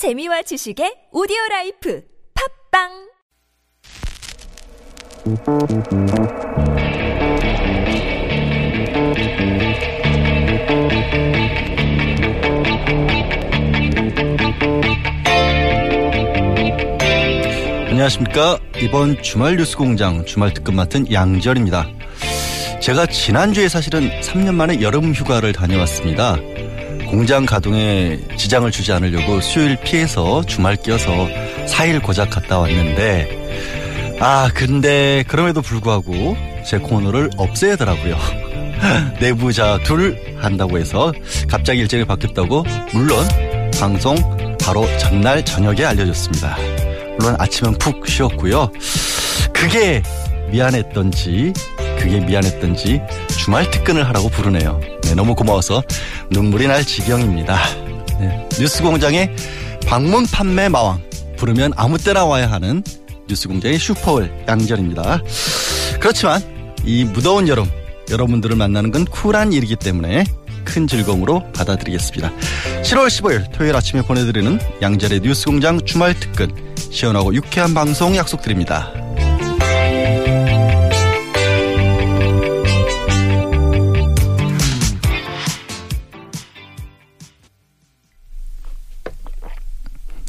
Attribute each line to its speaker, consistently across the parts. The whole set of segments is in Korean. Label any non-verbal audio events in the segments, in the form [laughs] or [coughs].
Speaker 1: 재미와 지식의 오디오 라이프 팟빵
Speaker 2: 안녕하십니까. 이번 주말 뉴스 공장 주말 특근 맡은 양지열입니다. 제가 지난주에 사실은 3년 만에 여름 휴가를 다녀왔습니다. 공장 가동에 지장을 주지 않으려고 수요일 피해서 주말 끼어서 4일 고작 갔다 왔는데, 아, 근데 그럼에도 불구하고 제 코너를 없애더라고요. [laughs] 내부자 둘 한다고 해서 갑자기 일정이 바뀌었다고 물론 방송 바로 전날 저녁에 알려줬습니다. 물론 아침은 푹 쉬었고요. 그게 미안했던지 그게 미안했던지 주말 특근을 하라고 부르네요. 네, 너무 고마워서 눈물이 날 지경입니다. 네, 뉴스공장의 방문 판매 마왕 부르면 아무 때나 와야 하는 뉴스공장의 슈퍼월 양전입니다. 그렇지만 이 무더운 여름 여러분들을 만나는 건 쿨한 일이기 때문에 큰 즐거움으로 받아들이겠습니다. 7월 15일 토요일 아침에 보내드리는 양절의 뉴스공장 주말 특근 시원하고 유쾌한 방송 약속드립니다.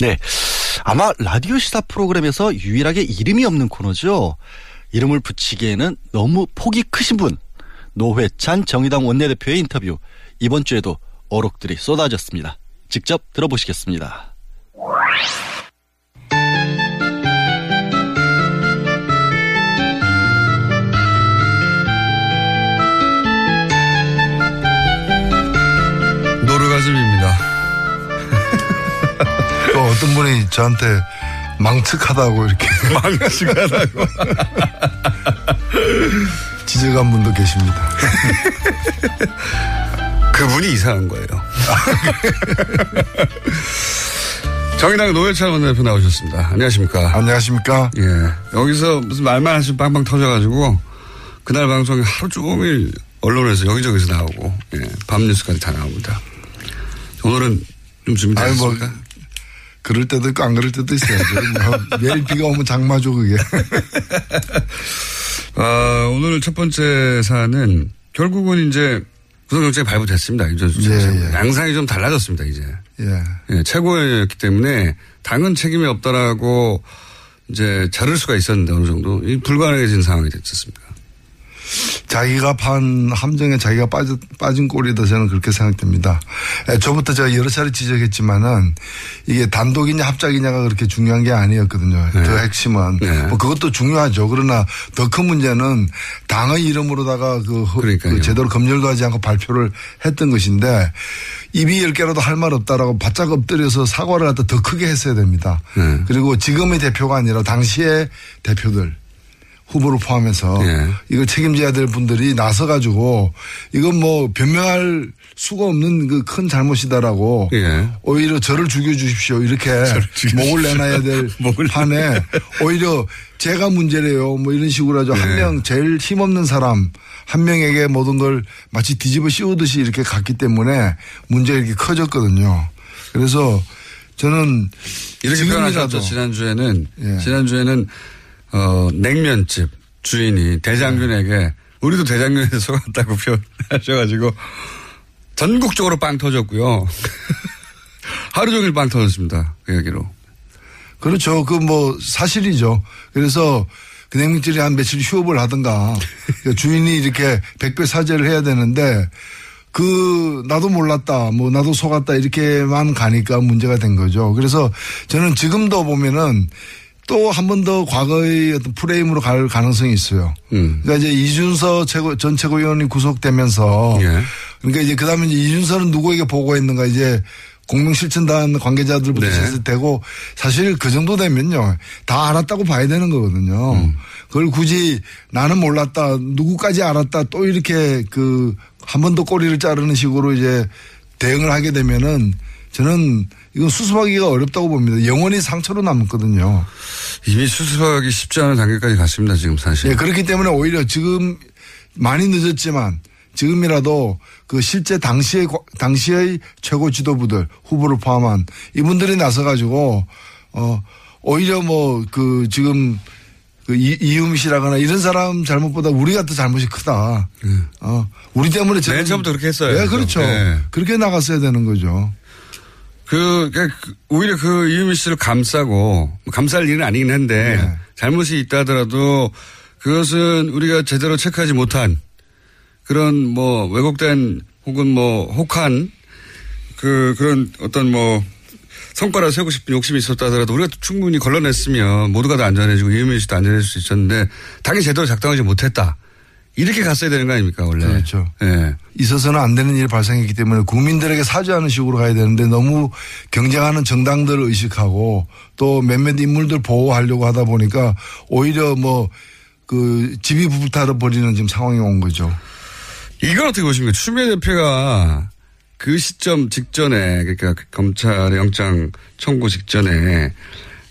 Speaker 2: 네. 아마 라디오 시사 프로그램에서 유일하게 이름이 없는 코너죠. 이름을 붙이기에는 너무 폭이 크신 분. 노회찬 정의당 원내대표의 인터뷰. 이번 주에도 어록들이 쏟아졌습니다. 직접 들어보시겠습니다.
Speaker 3: 또 어떤 분이 저한테 망측하다고 이렇게 [laughs]
Speaker 4: 망측하다고. [laughs]
Speaker 3: 지적한 분도 계십니다. [laughs]
Speaker 4: 그분이 이상한 거예요. 정의당 노회찬 원내대표 나오셨습니다. 안녕하십니까.
Speaker 3: 안녕하십니까.
Speaker 4: 예. 여기서 무슨 말만 하시면 빵빵 터져가지고 그날 방송이 하루 종일 언론에서 여기저기서 나오고 예. 밤 뉴스까지 다 나옵니다. 오늘은 좀 준비되셨습니까?
Speaker 3: 뭐, 그럴 때도 있고 안 그럴 때도 있어야죠. 뭐 [laughs] 매일 비가 오면 장마죠 그게.
Speaker 4: 어, 오늘 첫 번째 사안은 결국은 이제 구속영장이 발부됐습니다.
Speaker 3: 예, 예.
Speaker 4: 양상이 좀 달라졌습니다. 이제
Speaker 3: 예.
Speaker 4: 예, 최고였기 때문에 당은 책임이 없다라고 이제 자를 수가 있었는데 어느 정도 이 불가능해진 상황이 됐었습니다.
Speaker 3: 자기가 판 함정에 자기가 빠져, 빠진 꼴이다 저는 그렇게 생각됩니다. 저부터 제가 여러 차례 지적했지만은 이게 단독이냐 합작이냐가 그렇게 중요한 게 아니었거든요.
Speaker 4: 네.
Speaker 3: 그 핵심은.
Speaker 4: 네.
Speaker 3: 뭐 그것도 중요하죠. 그러나 더 큰 문제는 당의 이름으로다가 그.
Speaker 4: 그
Speaker 3: 제대로 검열도 하지 않고 발표를 했던 것인데 입이 열 개라도 할 말 없다라고 바짝 엎드려서 사과를 갖다 더 크게 했어야 됩니다.
Speaker 4: 네.
Speaker 3: 그리고 지금의 대표가 아니라 당시의 대표들 후보를 포함해서
Speaker 4: 예.
Speaker 3: 이걸 책임져야 될 분들이 나서 가지고 이건 뭐 변명할 수가 없는 그 큰 잘못이다라고
Speaker 4: 예.
Speaker 3: 오히려 저를 죽여 주십시오 이렇게
Speaker 4: 죽여주십시오.
Speaker 3: 목을 내놔야 될 [laughs]
Speaker 4: 목을
Speaker 3: 판에 오히려 제가 문제래요 뭐 이런 식으로 하죠
Speaker 4: 예.
Speaker 3: 한명 제일 힘없는 사람 한 명에게 모든 걸 마치 뒤집어 씌우듯이 이렇게 갔기 때문에 문제가 이렇게 커졌거든요. 그래서 저는
Speaker 4: 이렇게 표현하셨죠. 지난주에는
Speaker 3: 예.
Speaker 4: 지난주에는 어, 냉면집 주인이 대장균에게 우리도 대장균에 [laughs] 속았다고 표현하셔가지고 전국적으로 빵 터졌고요. [laughs] 하루 종일 빵 터졌습니다. 그 얘기로.
Speaker 3: 그렇죠. 그 뭐 사실이죠. 그래서 그 냉면집이 한 며칠 휴업을 하든가 그 주인이 이렇게 백배 사죄를 해야 되는데 그 나도 몰랐다 뭐 나도 속았다 이렇게만 가니까 문제가 된 거죠. 그래서 저는 지금도 보면은 또 한 번 더 과거의 어떤 프레임으로 갈 가능성이 있어요.
Speaker 4: 음.
Speaker 3: 그러니까 이제 이준서 최고 전 최고위원이 구속되면서
Speaker 4: 예.
Speaker 3: 그러니까 이제 그다음에 이제 이준서는 누구에게 보고했는가 이제 공명실천단 관계자들부터
Speaker 4: 네.
Speaker 3: 시작해서 되고 사실 그 정도 되면요 다 알았다고 봐야 되는 거거든요.
Speaker 4: 음.
Speaker 3: 그걸 굳이 나는 몰랐다 누구까지 알았다 또 이렇게 그 한 번 더 꼬리를 자르는 식으로 이제 대응을 하게 되면은 저는 이건 수습하기가 어렵다고 봅니다. 영원히 상처로 남거든요.
Speaker 4: 이미 수습하기 쉽지 않은 단계까지 갔습니다. 지금 사실.
Speaker 3: 예, 그렇기 때문에 오히려 지금 많이 늦었지만 지금이라도 그 실제 당시의 과- 당시의 최고 지도부들 후보를 포함한 이분들이 나서 가지고 어 오히려 뭐 그 지금 그 이- 이유미 씨라거나 이런 사람 잘못보다 우리가 더 잘못이 크다. 어 우리 때문에
Speaker 2: 맨 처음부터 그렇게 했어요.
Speaker 3: 네, 그렇죠.
Speaker 2: 네.
Speaker 3: 그렇게 나갔어야 되는 거죠.
Speaker 4: 그, 그러니까 그 오히려 그 이유미 씨를 감싸고, 뭐 감쌀 일은 아니긴 한데,
Speaker 3: 네.
Speaker 4: 잘못이 있다 하더라도 그것은 우리가 제대로 체크하지 못한 그런 뭐 왜곡된 혹은 뭐 혹한 그, 그런 어떤 뭐 성과를 세우고 싶은 욕심이 있었다 하더라도 우리가 충분히 걸러냈으면 모두가 다 안전해지고 이유미 씨도 안전해질 수 있었는데 당연히 제대로 작동하지 못했다. 이렇게 갔어야 되는 거 아닙니까, 원래?
Speaker 3: 그렇죠.
Speaker 4: 예.
Speaker 3: 있어서는 안 되는 일이 발생했기 때문에 국민들에게 사죄하는 식으로 가야 되는데 너무 경쟁하는 정당들을 의식하고 또 몇몇 인물들 보호하려고 하다 보니까 오히려 뭐 그 집이 불타를 벌이는 지금 상황이 온 거죠.
Speaker 4: 이건 어떻게 보십니까? 추미애 대표가 그 시점 직전에 그러니까 검찰의 영장 청구 직전에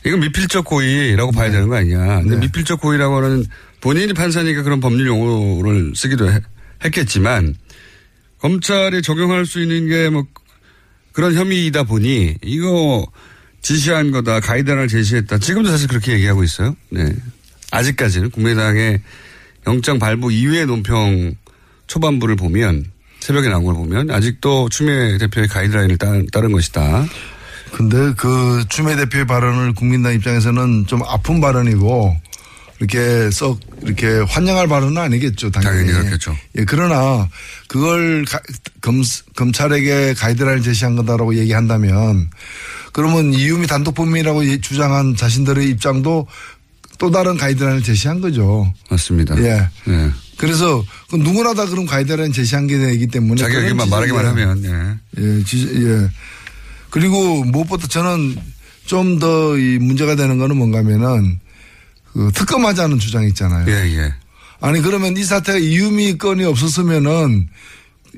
Speaker 4: 이건 미필적 고의라고 봐야 되는 거 아니냐. 근데
Speaker 3: 네.
Speaker 4: 미필적 고의라고 하는 본인이 판사니까 그런 법률 용어를 쓰기도 해- 했겠지만 검찰이 적용할 수 있는 게 뭐 그런 혐의이다 보니 이거 지시한 거다 가이드라인을 제시했다. 지금도 사실 그렇게 얘기하고 있어요. 네. 아직까지는 국민의당의 영장 발부 이후의 논평 초반부를 보면 새벽에 나온 걸 보면 아직도 추미애 대표의 가이드라인을 따른, 따른 것이다.
Speaker 3: 근데 그 추미애 대표의 발언을 국민당 입장에서는 좀 아픈 발언이고 이렇게 썩 이렇게 환영할 발언은 아니겠죠. 당연히.
Speaker 4: 당연히 그렇겠죠.
Speaker 3: 예, 그러나 그걸 가- 검, 검찰에게 가이드라인을 제시한 거다라고 얘기한다면 그러면 이유미 단독 범인이라고 예- 주장한 자신들의 입장도 또 다른 가이드라인을 제시한 거죠.
Speaker 4: 맞습니다.
Speaker 3: 예.
Speaker 4: 예.
Speaker 3: 그래서 그 누구나 다 그런 가이드라인 제시한 게 되기 때문에
Speaker 4: 자기 의견만 말하기만. 하면 예.
Speaker 3: 예, 지, 예. 그리고 무엇보다 저는 좀 더 이 문제가 되는 거는 뭔가면은 그 특검하자는 주장이 있잖아요.
Speaker 4: 예, 예.
Speaker 3: 아니 그러면 이 사태가 이유미 건이 없었으면은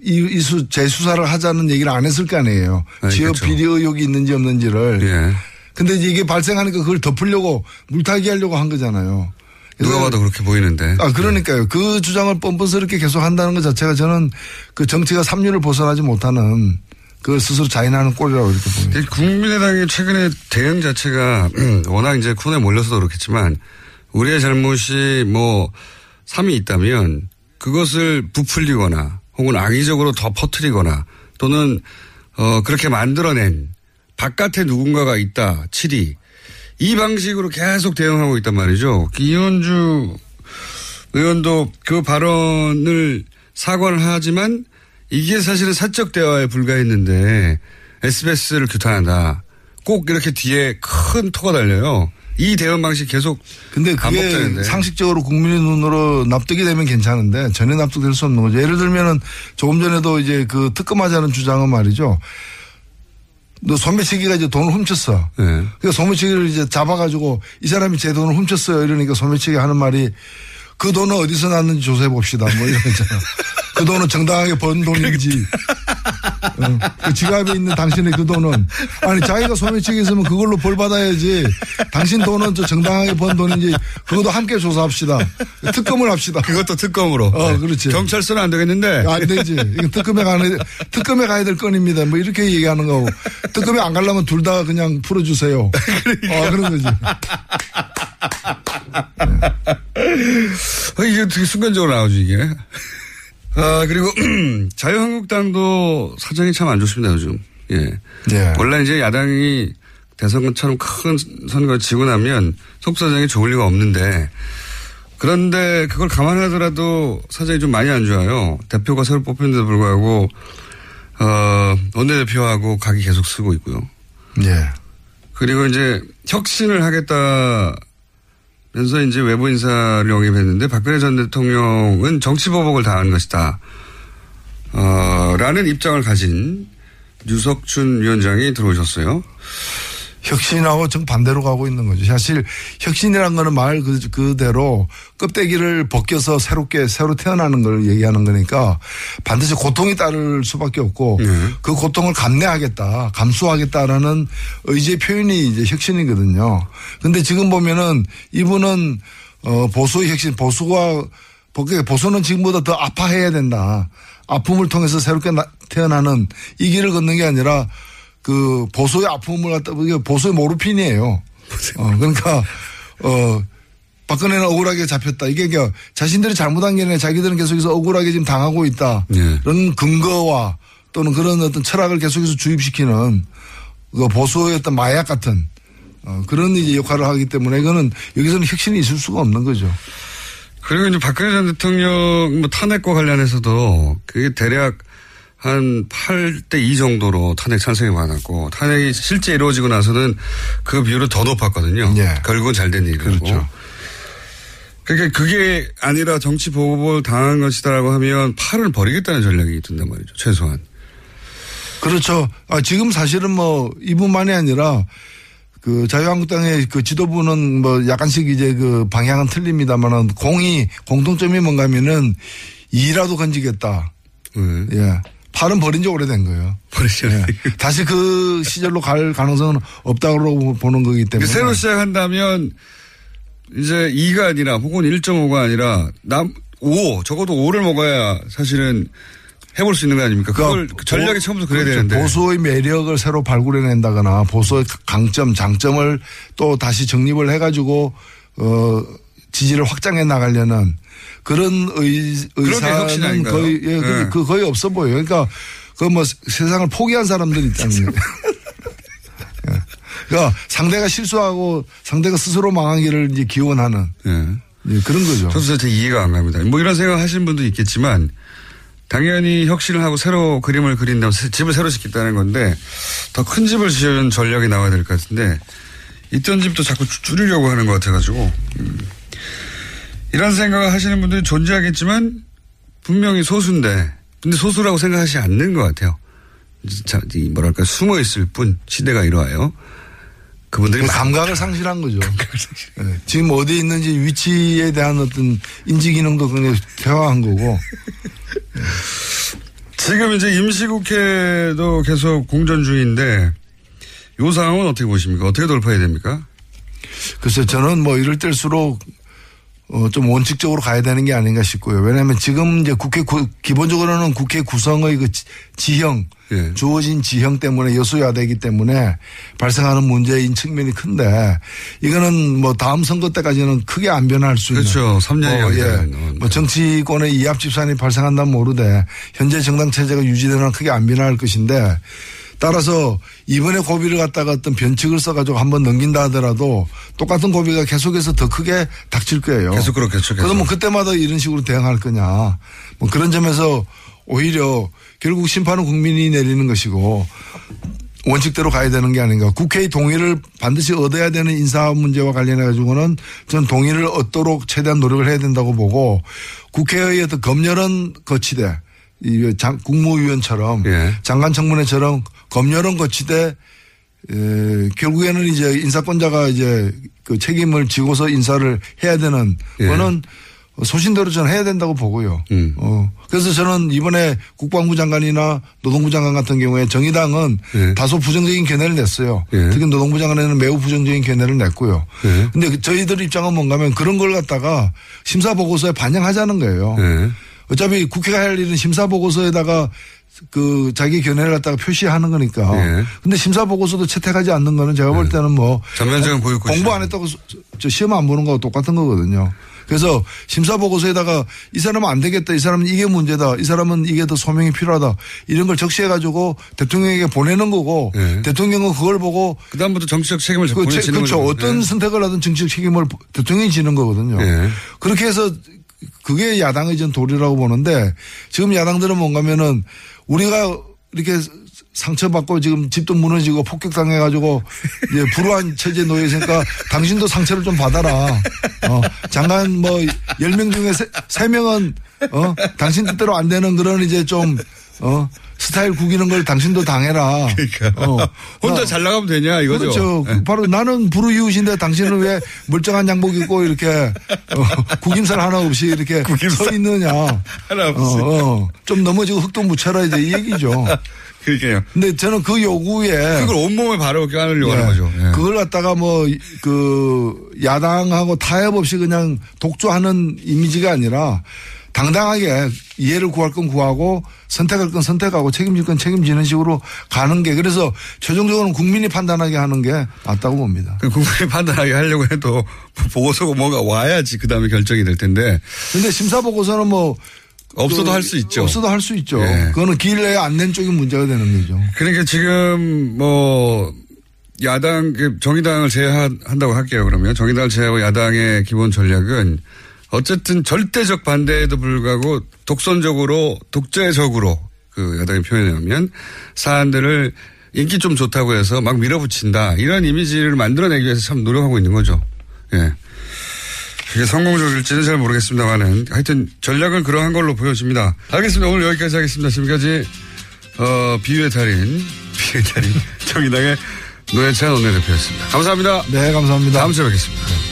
Speaker 3: 이, 이 수, 재수사를 하자는 얘기를 안 했을 거 아니에요.
Speaker 4: 아니,
Speaker 3: 지역
Speaker 4: 그렇죠.
Speaker 3: 비리 의혹이 있는지 없는지를.
Speaker 4: 예.
Speaker 3: 근데 이게 발생하니까 그걸 덮으려고 물타기 하려고 한 거잖아요.
Speaker 4: 누가 봐도 그렇게 보이는데.
Speaker 3: 아, 그러니까요. 그 주장을 뻔뻔스럽게 계속 한다는 것 자체가 저는 그 정치가 삼류를 벗어나지 못하는 그걸 스스로 자인하는 꼴이라고 이렇게 봅니다.
Speaker 4: 이 국민의당의 최근의 대응 자체가 [clears throat] 워낙 이제 쿤에 몰려서도 그렇겠지만 우리의 잘못이 뭐 3이 있다면 그것을 부풀리거나 혹은 악의적으로 더 퍼뜨리거나 또는 어 그렇게 만들어낸 바깥에 누군가가 있다 7이 이 방식으로 계속 대응하고 있단 말이죠. 이현주 의원도 그 발언을 사과를 하지만 이게 사실은 사적 대화에 불과했는데 SBS를 규탄한다. 꼭 이렇게 뒤에 큰 토가 달려요. 이 대응 방식 계속
Speaker 3: 근데 그게
Speaker 4: 반복되는데.
Speaker 3: 상식적으로 국민의 눈으로 납득이 되면 괜찮은데 전혀 납득될 수 없는 거죠. 예를 들면은 조금 전에도 이제 그 특검하자는 주장은 말이죠. 너 소매치기가 이제 돈을 훔쳤어.
Speaker 4: 네.
Speaker 3: 그러니까 소매치기를 이제 잡아가지고 이 사람이 제 돈을 훔쳤어요. 이러니까 소매치기 하는 말이 그 돈은 어디서 났는지 조사해 봅시다. 뭐 이런 거 있잖아. [laughs] 그 돈은 정당하게 번 돈인지. 어, 그 지갑에 있는 당신의 그 돈은 아니 자기가 소매치기 했으면 그걸로 벌 받아야지. 당신 돈은 저 정당하게 번 돈인지 그것도 함께 조사합시다. 특검을 합시다.
Speaker 4: 그것도 특검으로. 네.
Speaker 3: 어, 그렇지.
Speaker 4: 경찰서는 안 되겠는데.
Speaker 3: 안 되지. 이건 특검에 가는, 특검에 가야 될 건입니다. 뭐 이렇게 얘기하는 거고. 특검에 안 가려면 둘 다 그냥 풀어주세요. [laughs] 어, 그런 거지.
Speaker 4: 어, 이게 되게 순간적으로 나오죠, 이게. 아, 그리고 [clears throat] 자유한국당도 사정이 참 안 좋습니다, 요즘. 예.
Speaker 3: 예.
Speaker 4: 원래 이제 야당이 대선처럼 큰 선거를 지고 나면 속사정이 좋을 리가 없는데 그런데 그걸 감안하더라도 사정이 좀 많이 안 좋아요. 대표가 새로 뽑혔는데도 불구하고 어, 원내대표하고 각이 계속 쓰고 있고요.
Speaker 3: 예.
Speaker 4: 그리고 이제 혁신을 하겠다 면서 이제 외부 인사를 영입했는데 박근혜 전 대통령은 정치보복을 당한 것이다. 어, 라는 입장을 가진 유석춘 위원장이 들어오셨어요.
Speaker 3: 혁신하고 정반대로 가고 있는 거죠. 사실 혁신이란 거는 말 그, 그대로 껍데기를 벗겨서 새롭게 새로 태어나는 걸 얘기하는 거니까 반드시 고통이 따를 수밖에 없고
Speaker 4: 네.
Speaker 3: 그 고통을 감내하겠다, 감수하겠다라는 의지의 표현이 이제 혁신이거든요. 근데 지금 보면은 이분은 어 보수의 혁신, 보수가 보수는 지금보다 더 아파해야 된다. 아픔을 통해서 새롭게 나- 태어나는 이 길을 걷는 게 아니라 그 보소의 아픔을 갖다 보소의 모르핀이에요. 어, 그러니까 어 박근혜는 억울하게 잡혔다. 이게 그러니까 자신들이 잘못한 게 아니라 자기들은 계속해서 억울하게 지금 당하고 있다.
Speaker 4: 네.
Speaker 3: 그런 근거와 또는 그런 어떤 철학을 계속해서 주입시키는 그 보수의 어떤 마약 같은 어, 그런 이제 역할을 하기 때문에 이거는 여기서는 혁신이 있을 수가 없는 거죠.
Speaker 4: 그리고 이제 박근혜 전 대통령 뭐 탄핵과 관련해서도 그게 대략 한 8대 2 정도로 탄핵 찬성이 많았고 탄핵이 실제 이루어지고 나서는 그 비율은 더 높았거든요.
Speaker 3: 예.
Speaker 4: 결국은 잘 된 일이고.
Speaker 3: 그렇죠.
Speaker 4: 그러니까 그게 아니라 정치 보복을 당한 것이다라고 하면 팔을 버리겠다는 전략이 든단 말이죠. 최소한.
Speaker 3: 그렇죠. 아, 지금 사실은 뭐 이분만이 아니라 그 자유한국당의 그 지도부는 뭐 약간씩 이제 그 방향은 틀립니다만은 공이 공통점이 뭔가 하면은 이라도 건지겠다.
Speaker 4: 네.
Speaker 3: 예. 팔은 버린 지 오래된 거예요.
Speaker 4: 버리죠.
Speaker 3: 예. 다시 그 시절로 갈 가능성은 없다고 보는 거기 때문에.
Speaker 4: 새로 시작한다면 이제 2가 아니라 혹은 1.5가 아니라 남 5, 적어도 5를 먹어야 사실은 해볼 수 있는 거 아닙니까? 그걸
Speaker 3: 그러니까
Speaker 4: 전략이
Speaker 3: 보-
Speaker 4: 처음부터 그래야
Speaker 3: 그렇죠.
Speaker 4: 되는데.
Speaker 3: 보수의 매력을 새로 발굴해낸다거나 보수의 강점, 장점을 또 다시 정립을 해가지고 어 지지를 확장해 나가려는 그런 의, 의사는? 거의 예, 그,
Speaker 4: 네.
Speaker 3: 그 거의 없어 보여요. 그러니까 그 뭐 세상을 포기한 사람들이 있다는 거예요. [laughs] 예. 그러니까 상대가 실수하고 상대가 스스로 망하기를 이제 기원하는
Speaker 4: 예.
Speaker 3: 예, 그런 거죠.
Speaker 4: 저도 진짜 이해가 안 갑니다. 뭐 이런 생각 하시는 분도 있겠지만 당연히 혁신을 하고 새로 그림을 그린다면 새- 집을 새로 짓겠다는 건데 더 큰 집을 지은 전략이 나와야 될 것 같은데 있던 집도 자꾸 줄- 줄이려고 하는 것 같아가지고 음. 이런 생각을 하시는 분들이 존재하겠지만 분명히 소수인데 근데 소수라고 생각하지 않는 것 같아요. 자, 뭐랄까 숨어 있을 뿐 시대가 이러하여 그분들이
Speaker 3: 그
Speaker 4: 많- [laughs]
Speaker 3: 감각을 상실한 거죠. 예. 지금 어디에 있는지 위치에 대한 어떤 인지 기능도 굉장히 퇴화한 거고. [laughs]
Speaker 4: 지금 이제 임시국회도 계속 공전 중인데 요 상황은 어떻게 보십니까? 어떻게 돌파해야 됩니까?
Speaker 3: 글쎄 저는 뭐 이럴 때일수록 어, 좀 원칙적으로 가야 되는 게 아닌가 싶고요. 왜냐하면 지금 이제 국회 구- 기본적으로는 국회 구성의 그 지- 지형
Speaker 4: 예.
Speaker 3: 주어진 지형 때문에 여소야되기 때문에 발생하는 문제인 측면이 큰데 이거는 뭐 다음 선거 때까지는 크게 안 변할 수 있는
Speaker 4: 그렇죠. 3년이
Speaker 3: 뭐,
Speaker 4: 걸려야
Speaker 3: 예. 뭐 정치권의 이합 집산이 발생한다면 모르되 현재 정당 체제가 유지되는 한 크게 안 변할 것인데 따라서 이번에 고비를 갖다가 어떤 변칙을 써가지고 한번 넘긴다 하더라도 똑같은 고비가 계속해서 더 크게 닥칠 거예요.
Speaker 4: 계속 그렇겠죠, 계속.
Speaker 3: 그러면 그때마다 이런 식으로 대응할 거냐. 뭐 그런 점에서 오히려 결국 심판은 국민이 내리는 것이고 원칙대로 가야 되는 게 아닌가. 국회의 동의를 반드시 얻어야 되는 인사 문제와 관련해 가지고는 전 동의를 얻도록 최대한 노력을 해야 된다고 보고 국회의 어떤 검열은 거치되 이 장, 국무위원처럼
Speaker 4: 예.
Speaker 3: 장관 청문회처럼 검열은 거치되 에, 결국에는 이제 인사권자가 이제 그 책임을 지고서 인사를 해야 되는
Speaker 4: 예.
Speaker 3: 거는 소신대로 저는 해야 된다고 보고요.
Speaker 4: 음.
Speaker 3: 어. 그래서 저는 이번에 국방부 장관이나 노동부 장관 같은 경우에 정의당은
Speaker 4: 예.
Speaker 3: 다소 부정적인 견해를 냈어요.
Speaker 4: 예.
Speaker 3: 특히 노동부 장관에는 매우 부정적인 견해를 냈고요.
Speaker 4: 예.
Speaker 3: 근데 그 저희들 입장은 뭔가 하면 그런 걸 갖다가 심사 보고서에 반영하자는 거예요.
Speaker 4: 예.
Speaker 3: 어차피 국회가 할 일은 심사 보고서에다가 그 자기 견해를 갖다가 표시하는 거니까.
Speaker 4: 예.
Speaker 3: 근데 심사 보고서도 채택하지 않는 거는 제가 볼 때는 뭐
Speaker 4: 전면적인 보육고시.
Speaker 3: 공부 안 했다고 저- 저 시험 안 보는 거하고 똑같은 거거든요. 그래서 심사 보고서에다가 이 사람은 안 되겠다. 이 사람은 이게 문제다. 이 사람은 이게 더 소명이 필요하다. 이런 걸 적시해 가지고 대통령에게 보내는 거고
Speaker 4: 예.
Speaker 3: 대통령은 그걸 보고
Speaker 4: 그다음부터 정치적 책임을
Speaker 3: 그
Speaker 4: 본인이
Speaker 3: 제-
Speaker 4: 지는
Speaker 3: 그렇죠. 어떤
Speaker 4: 예.
Speaker 3: 선택을 하든 정치적 책임을 대통령이 지는 거거든요.
Speaker 4: 예.
Speaker 3: 그렇게 해서 그게 야당의 전 도리라고 보는데 지금 야당들은 뭔가면은 우리가 이렇게 상처받고 지금 집도 무너지고 폭격당해가지고 이제 불우한 처지에 놓여 있으니까 당신도 상처를 좀 받아라. 어, 장관 뭐 10명 중에 세명은 어, 당신 뜻대로 안 되는 그런 이제 좀 어, 스타일 구기는 걸 당신도 당해라.
Speaker 4: 그러니까.
Speaker 3: 어. [laughs]
Speaker 4: 혼자
Speaker 3: 나-
Speaker 4: 잘 나가면 되냐 이거죠.
Speaker 3: 그렇죠.
Speaker 4: 예.
Speaker 3: 바로 나는 불우이웃인데 당신은 왜 멀쩡한 양복 입고 이렇게 어, 구김살 하나 없이 이렇게
Speaker 4: 구김살.
Speaker 3: 서 있느냐.
Speaker 4: 하나 없이.
Speaker 3: 어, 어. 좀 넘어지고 흙도 묻혀라 이제 이 얘기죠. [laughs]
Speaker 4: 그러니까요.
Speaker 3: 근데 저는 그 요구에
Speaker 4: 그걸 온몸에 바로 껴안으려고
Speaker 3: 예.
Speaker 4: 하는 거죠. 예.
Speaker 3: 그걸 갖다가 뭐 그 야당하고 타협 없이 그냥 독주하는 이미지가 아니라 당당하게 이해를 구할 건 구하고 선택할 건 선택하고 책임질 건 책임지는 식으로 가는 게 그래서 최종적으로는 국민이 판단하게 하는 게 맞다고 봅니다.
Speaker 4: 그 국민이 판단하게 하려고 해도 보고서가 뭔가 와야지 그 다음에 결정이 될 텐데
Speaker 3: 근데 심사 보고서는 뭐
Speaker 4: 없어도 그할수 있죠.
Speaker 3: 없어도 할 수 있죠.
Speaker 4: 예.
Speaker 3: 그거는 길 내에 안 낸 쪽이 문제가 되는 거죠.
Speaker 4: 그러니까 지금 뭐 야당 그 정의당을 제외한다고 할게요. 그러면 정의당을 제외하고 야당의 기본 전략은 어쨌든 절대적 반대에도 불구하고 독선적으로 독재적으로 그 야당이 표현하면 사안들을 인기 좀 좋다고 해서 막 밀어붙인다 이런 이미지를 만들어내기 위해서 참 노력하고 있는 거죠. 예. 그게 성공적일지는 잘 모르겠습니다만은 하여튼 전략은 그러한 걸로 보여집니다. 알겠습니다. 오늘 여기까지 하겠습니다. 지금까지 어, 비유의 달인 [laughs] 비유의 달인 정의당의 노회찬 원내대표였습니다. 감사합니다.
Speaker 3: 네, 감사합니다.
Speaker 4: 다음 주에 뵙겠습니다.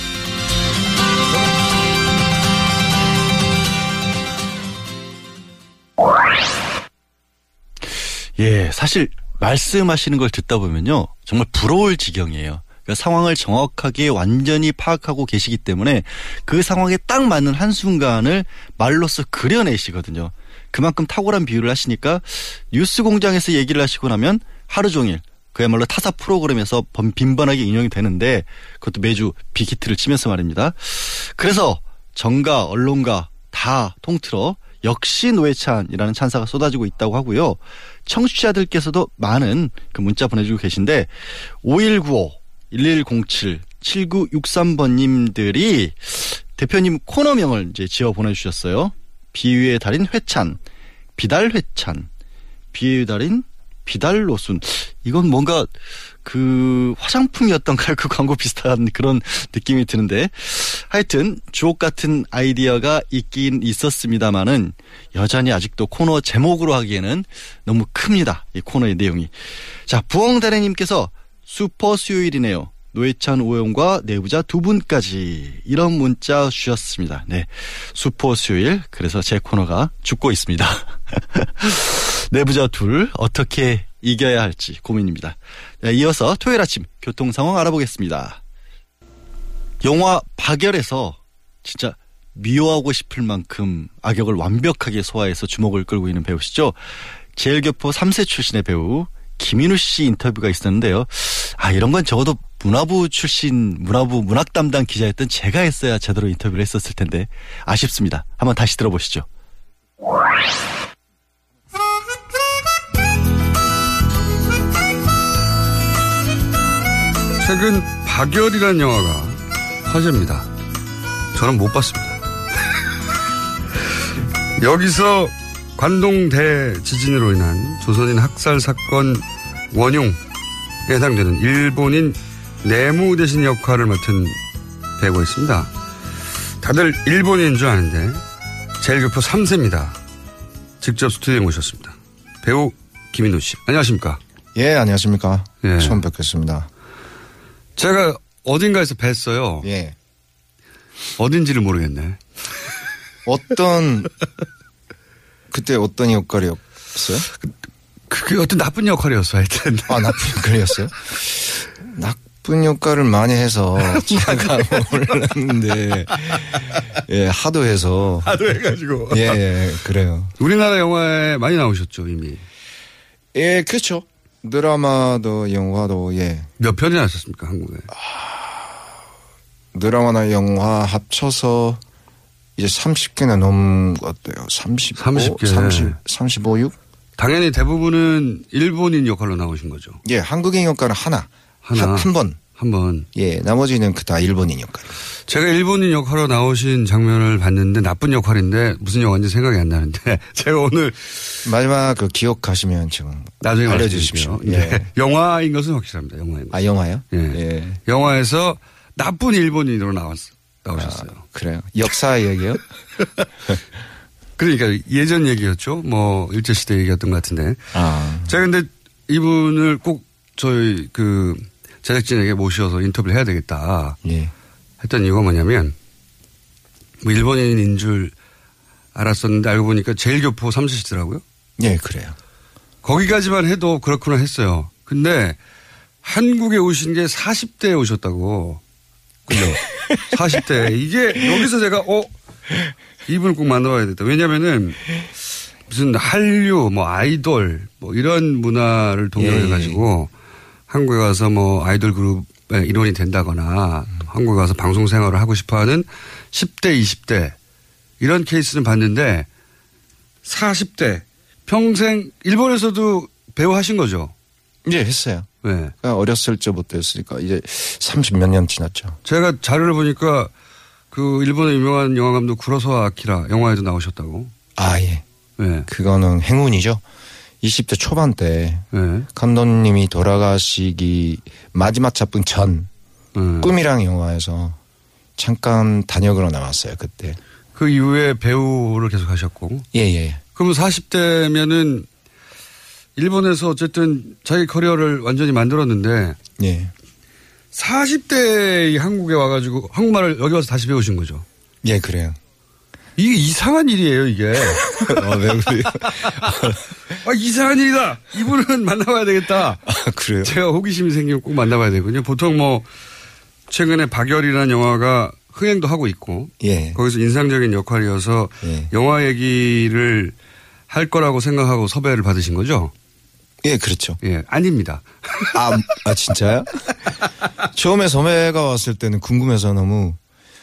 Speaker 2: 예, 사실 말씀하시는 걸 듣다 보면요. 정말 부러울 지경이에요. 그러니까 상황을 정확하게 완전히 파악하고 계시기 때문에 그 상황에 딱 맞는 한순간을 말로써 그려내시거든요. 그만큼 탁월한 비유를 하시니까 뉴스 공장에서 얘기를 하시고 나면 하루 종일 그야말로 타사 프로그램에서 범- 빈번하게 인용이 되는데 그것도 매주 빅히트를 치면서 말입니다. 그래서 정가, 언론가 다 통틀어 역시 노회찬이라는 찬사가 쏟아지고 있다고 하고요. 청취자들께서도 많은 그 문자 보내주고 계신데 5195, 1107, 7963번님들이 대표님 코너명을 이제 지어 보내주셨어요. 비유의 달인 회찬, 비달 회찬, 비유의 달인 비달로순. 이건 뭔가 그 화장품이었던가요? [laughs] 그 광고 비슷한 그런 느낌이 드는데 하여튼 주옥 같은 아이디어가 있긴 있었습니다만은 여전히 아직도 코너 제목으로 하기에는 너무 큽니다. 이 코너의 내용이. 자, 부엉다래님께서 슈퍼 수요일이네요. 노회찬 의원과 내부자 두 분까지 이런 문자 주셨습니다. 네. 슈퍼 수요일. 그래서 제 코너가 죽고 있습니다. [laughs] 내부자 둘 어떻게 이겨야 할지 고민입니다. 네, 이어서 토요일 아침 교통 상황 알아보겠습니다. 영화 박열에서 진짜 미워하고 싶을 만큼 악역을 완벽하게 소화해서 주목을 끌고 있는 배우시죠. 제일교포 3세 출신의 배우 김인우 씨 인터뷰가 있었는데요. 아 이런 건 적어도 문화부 출신 문화부 문학 담당 기자였던 제가 했어야 제대로 인터뷰를 했었을 텐데 아쉽습니다. 한번 다시 들어보시죠.
Speaker 4: 최근 박열이라는 영화가 화제입니다. 저는 못 봤습니다. [laughs] 여기서 관동 대 지진으로 인한 조선인 학살 사건 원흉에 해당되는 일본인 내무 대신 역할을 맡은 배우가 있습니다. 다들 일본인인 줄 아는데 제일교포 3세입니다. 직접 스튜디오에 모셨습니다. 배우 김인호 씨. 안녕하십니까.
Speaker 5: 예, 안녕하십니까.
Speaker 4: 예.
Speaker 5: 처음 뵙겠습니다.
Speaker 4: 제가 어딘가에서 뵀어요.
Speaker 5: 예.
Speaker 4: 어딘지를 모르겠네.
Speaker 5: 어떤, 그때 어떤 역할이었어요?
Speaker 4: 그게 어떤 나쁜 역할이었어, 하여튼.
Speaker 5: 아, 나쁜 역할이었어요? 나쁜 역할을 많이 해서 제가 몰랐는데, 예, 하도 해서.
Speaker 4: 하도 해가지고.
Speaker 5: 예, 예, 그래요.
Speaker 4: 우리나라 영화에 많이 나오셨죠, 이미.
Speaker 5: 예, 그렇죠. 드라마도 영화도, 예.
Speaker 4: 몇 편이나 하셨습니까, 한국에?
Speaker 5: 드라마나 영화 합쳐서 이제 30개나 넘은 것 같아요. 35,
Speaker 4: 30 개.
Speaker 5: 30, 35, 6?
Speaker 4: 당연히 대부분은 일본인 역할로 나오신 거죠.
Speaker 5: 예, 한국인 역할은 하나.
Speaker 4: 하나.
Speaker 5: 한, 한 번.
Speaker 4: 한 번.
Speaker 5: 예, 나머지는 그 다 일본인 역할.
Speaker 4: 제가 일본인 역할로 나오신 장면을 봤는데 나쁜 역할인데 무슨 영화인지 생각이 안 나는데 [laughs] 제가 오늘
Speaker 5: 마지막 그 기억하시면 지금
Speaker 4: 나중에
Speaker 5: 알려주십시오. 예.
Speaker 4: 네. 영화인 것은 확실합니다. 영화인 것.
Speaker 5: 아, 영화요?
Speaker 4: 예.
Speaker 5: 예.
Speaker 4: 영화에서 나쁜 일본인으로 나왔, 나오셨어요.
Speaker 5: 아, 그래요. 역사 얘기요? [laughs]
Speaker 4: 그러니까 예전 얘기였죠. 뭐 일제 시대 얘기였던 것 같은데.
Speaker 5: 아.
Speaker 4: 제가 근데 이분을 꼭 저희 그 제작진에게 모셔서 인터뷰를 해야 되겠다
Speaker 5: 예.
Speaker 4: 했던 이유가 뭐냐면 뭐 일본인인 줄 알았었는데 알고 보니까 제일 교포 3세시더라고요.
Speaker 5: 예, 그래요.
Speaker 4: 거기까지만 해도 그렇구나 했어요. 근데 한국에 오신 게 40대에 오셨다고. 그죠? [laughs] 40대. 이게 여기서 제가 어 이분을 꼭 만나봐야 되겠다. 왜냐면은 무슨 한류, 뭐 아이돌, 뭐 이런 문화를 동경해 가지고 한국에 가서 뭐 아이돌 그룹의 일원이 된다거나 한국에 가서 방송 생활을 하고 싶어 하는 10대, 20대 이런 케이스는 봤는데 40대 평생 일본에서도 배우 하신 거죠?
Speaker 5: 예, 했어요.
Speaker 4: 네.
Speaker 5: 그냥 어렸을 적부터 했으니까 이제 30몇 년 지났죠.
Speaker 4: 제가 자료를 보니까 그 일본의 유명한 영화 감독 구로사와 아키라 영화에도 나오셨다고.
Speaker 5: 아, 예.
Speaker 4: 네.
Speaker 5: 그거는 행운이죠. 20대 초반 때
Speaker 4: 네.
Speaker 5: 감독님이 돌아가시기 마지막 작품 전
Speaker 4: 네.
Speaker 5: 꿈이랑 영화에서 잠깐 단역으로 나왔어요 그때.
Speaker 4: 그 이후에 배우를 계속 하셨고.
Speaker 5: 예예.
Speaker 4: 그러면 40대면은 일본에서 어쨌든 자기 커리어를 완전히 만들었는데
Speaker 5: 예.
Speaker 4: 40대 한국에 와가지고 한국말을 여기 와서 다시 배우신 거죠.
Speaker 5: 예 그래요.
Speaker 4: 이게 이상한 일이에요, 이게. [laughs]
Speaker 5: 어, 왜 그래요? [laughs]
Speaker 4: 아, 이상한 일이다! 이분은 만나봐야 되겠다.
Speaker 5: 아, 그래요?
Speaker 4: 제가 호기심이 생기면 꼭 만나봐야 되거든요. 보통 뭐, 최근에 박열이라는 영화가 흥행도 하고 있고,
Speaker 5: 예.
Speaker 4: 거기서 인상적인 역할이어서
Speaker 5: 예.
Speaker 4: 영화 얘기를 할 거라고 생각하고 섭외를 받으신 거죠?
Speaker 5: 예, 그렇죠.
Speaker 4: 예, 아닙니다.
Speaker 5: 아, 아 진짜요? [laughs] 처음에 소매가 왔을 때는 궁금해서 너무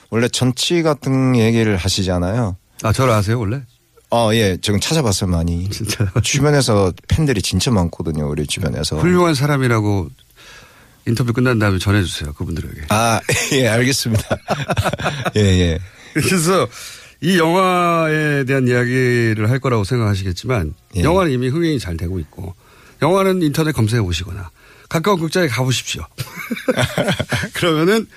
Speaker 5: 원래 전치 같은 얘기를 하시잖아요.
Speaker 4: 아, 저를 아세요, 원래?
Speaker 5: 어, 예, 지금 찾아봤어요 많이. [laughs]
Speaker 4: 진짜요?
Speaker 5: 주변에서 팬들이 진짜 많거든요, 우리 주변에서.
Speaker 4: 훌륭한 사람이라고 인터뷰 끝난 다음에 전해주세요, 그분들에게.
Speaker 5: 아, [laughs] 예, 알겠습니다. [laughs] 예, 예.
Speaker 4: 그래서 이 영화에 대한 이야기를 할 거라고 생각하시겠지만
Speaker 5: 예.
Speaker 4: 영화는 이미 흥행이 잘 되고 있고 영화는 인터넷 검색해 보시거나 가까운 극장에 가보십시오. 그러면은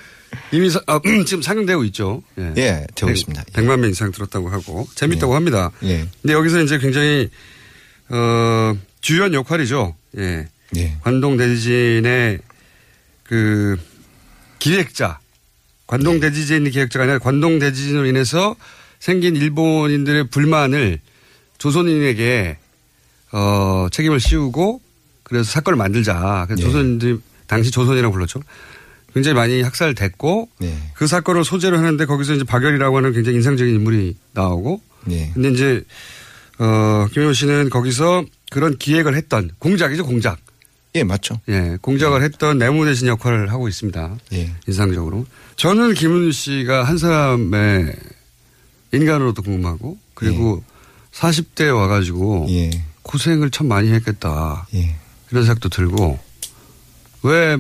Speaker 4: 이미 사- 아, [clears throat] 지금 상영되고 있죠.
Speaker 5: 예, 되고 있습니다.
Speaker 4: 100만 명 이상 들었다고 하고 재밌다고
Speaker 5: 예.
Speaker 4: 합니다.
Speaker 5: 예.
Speaker 4: 근데 여기서 이제 굉장히 어, 주연 역할이죠. 예.
Speaker 5: 예.
Speaker 4: 관동 대지진의 그 기획자, 관동 대지진 기획자가 아니라 관동 대지진으로 인해서 생긴 일본인들의 불만을 조선인에게 어, 책임을 씌우고 그래서 사건을 만들자. 그래서
Speaker 5: 예.
Speaker 4: 조선인들이 당시 조선이라고 불렀죠. 굉장히 많이 학살됐고
Speaker 5: 예.
Speaker 4: 그 사건을 소재로 하는데 거기서 이제 박열이라고 하는 굉장히 인상적인 인물이 나오고
Speaker 5: 예.
Speaker 4: 근데 이제 어, 김효 씨는 거기서 그런 기획을 했던 공작이죠, 공작.
Speaker 5: 예, 맞죠.
Speaker 4: 예, 공작을 했던 내무 대신 역할을 하고 있습니다.
Speaker 5: 예.
Speaker 4: 인상적으로. 저는 김은우 씨가 한 사람의 인간으로도 궁금하고 그리고 40대에 와가지고
Speaker 5: 예.
Speaker 4: 고생을 참 많이 했겠다.
Speaker 5: 예.
Speaker 4: 이런 생각도 들고 왜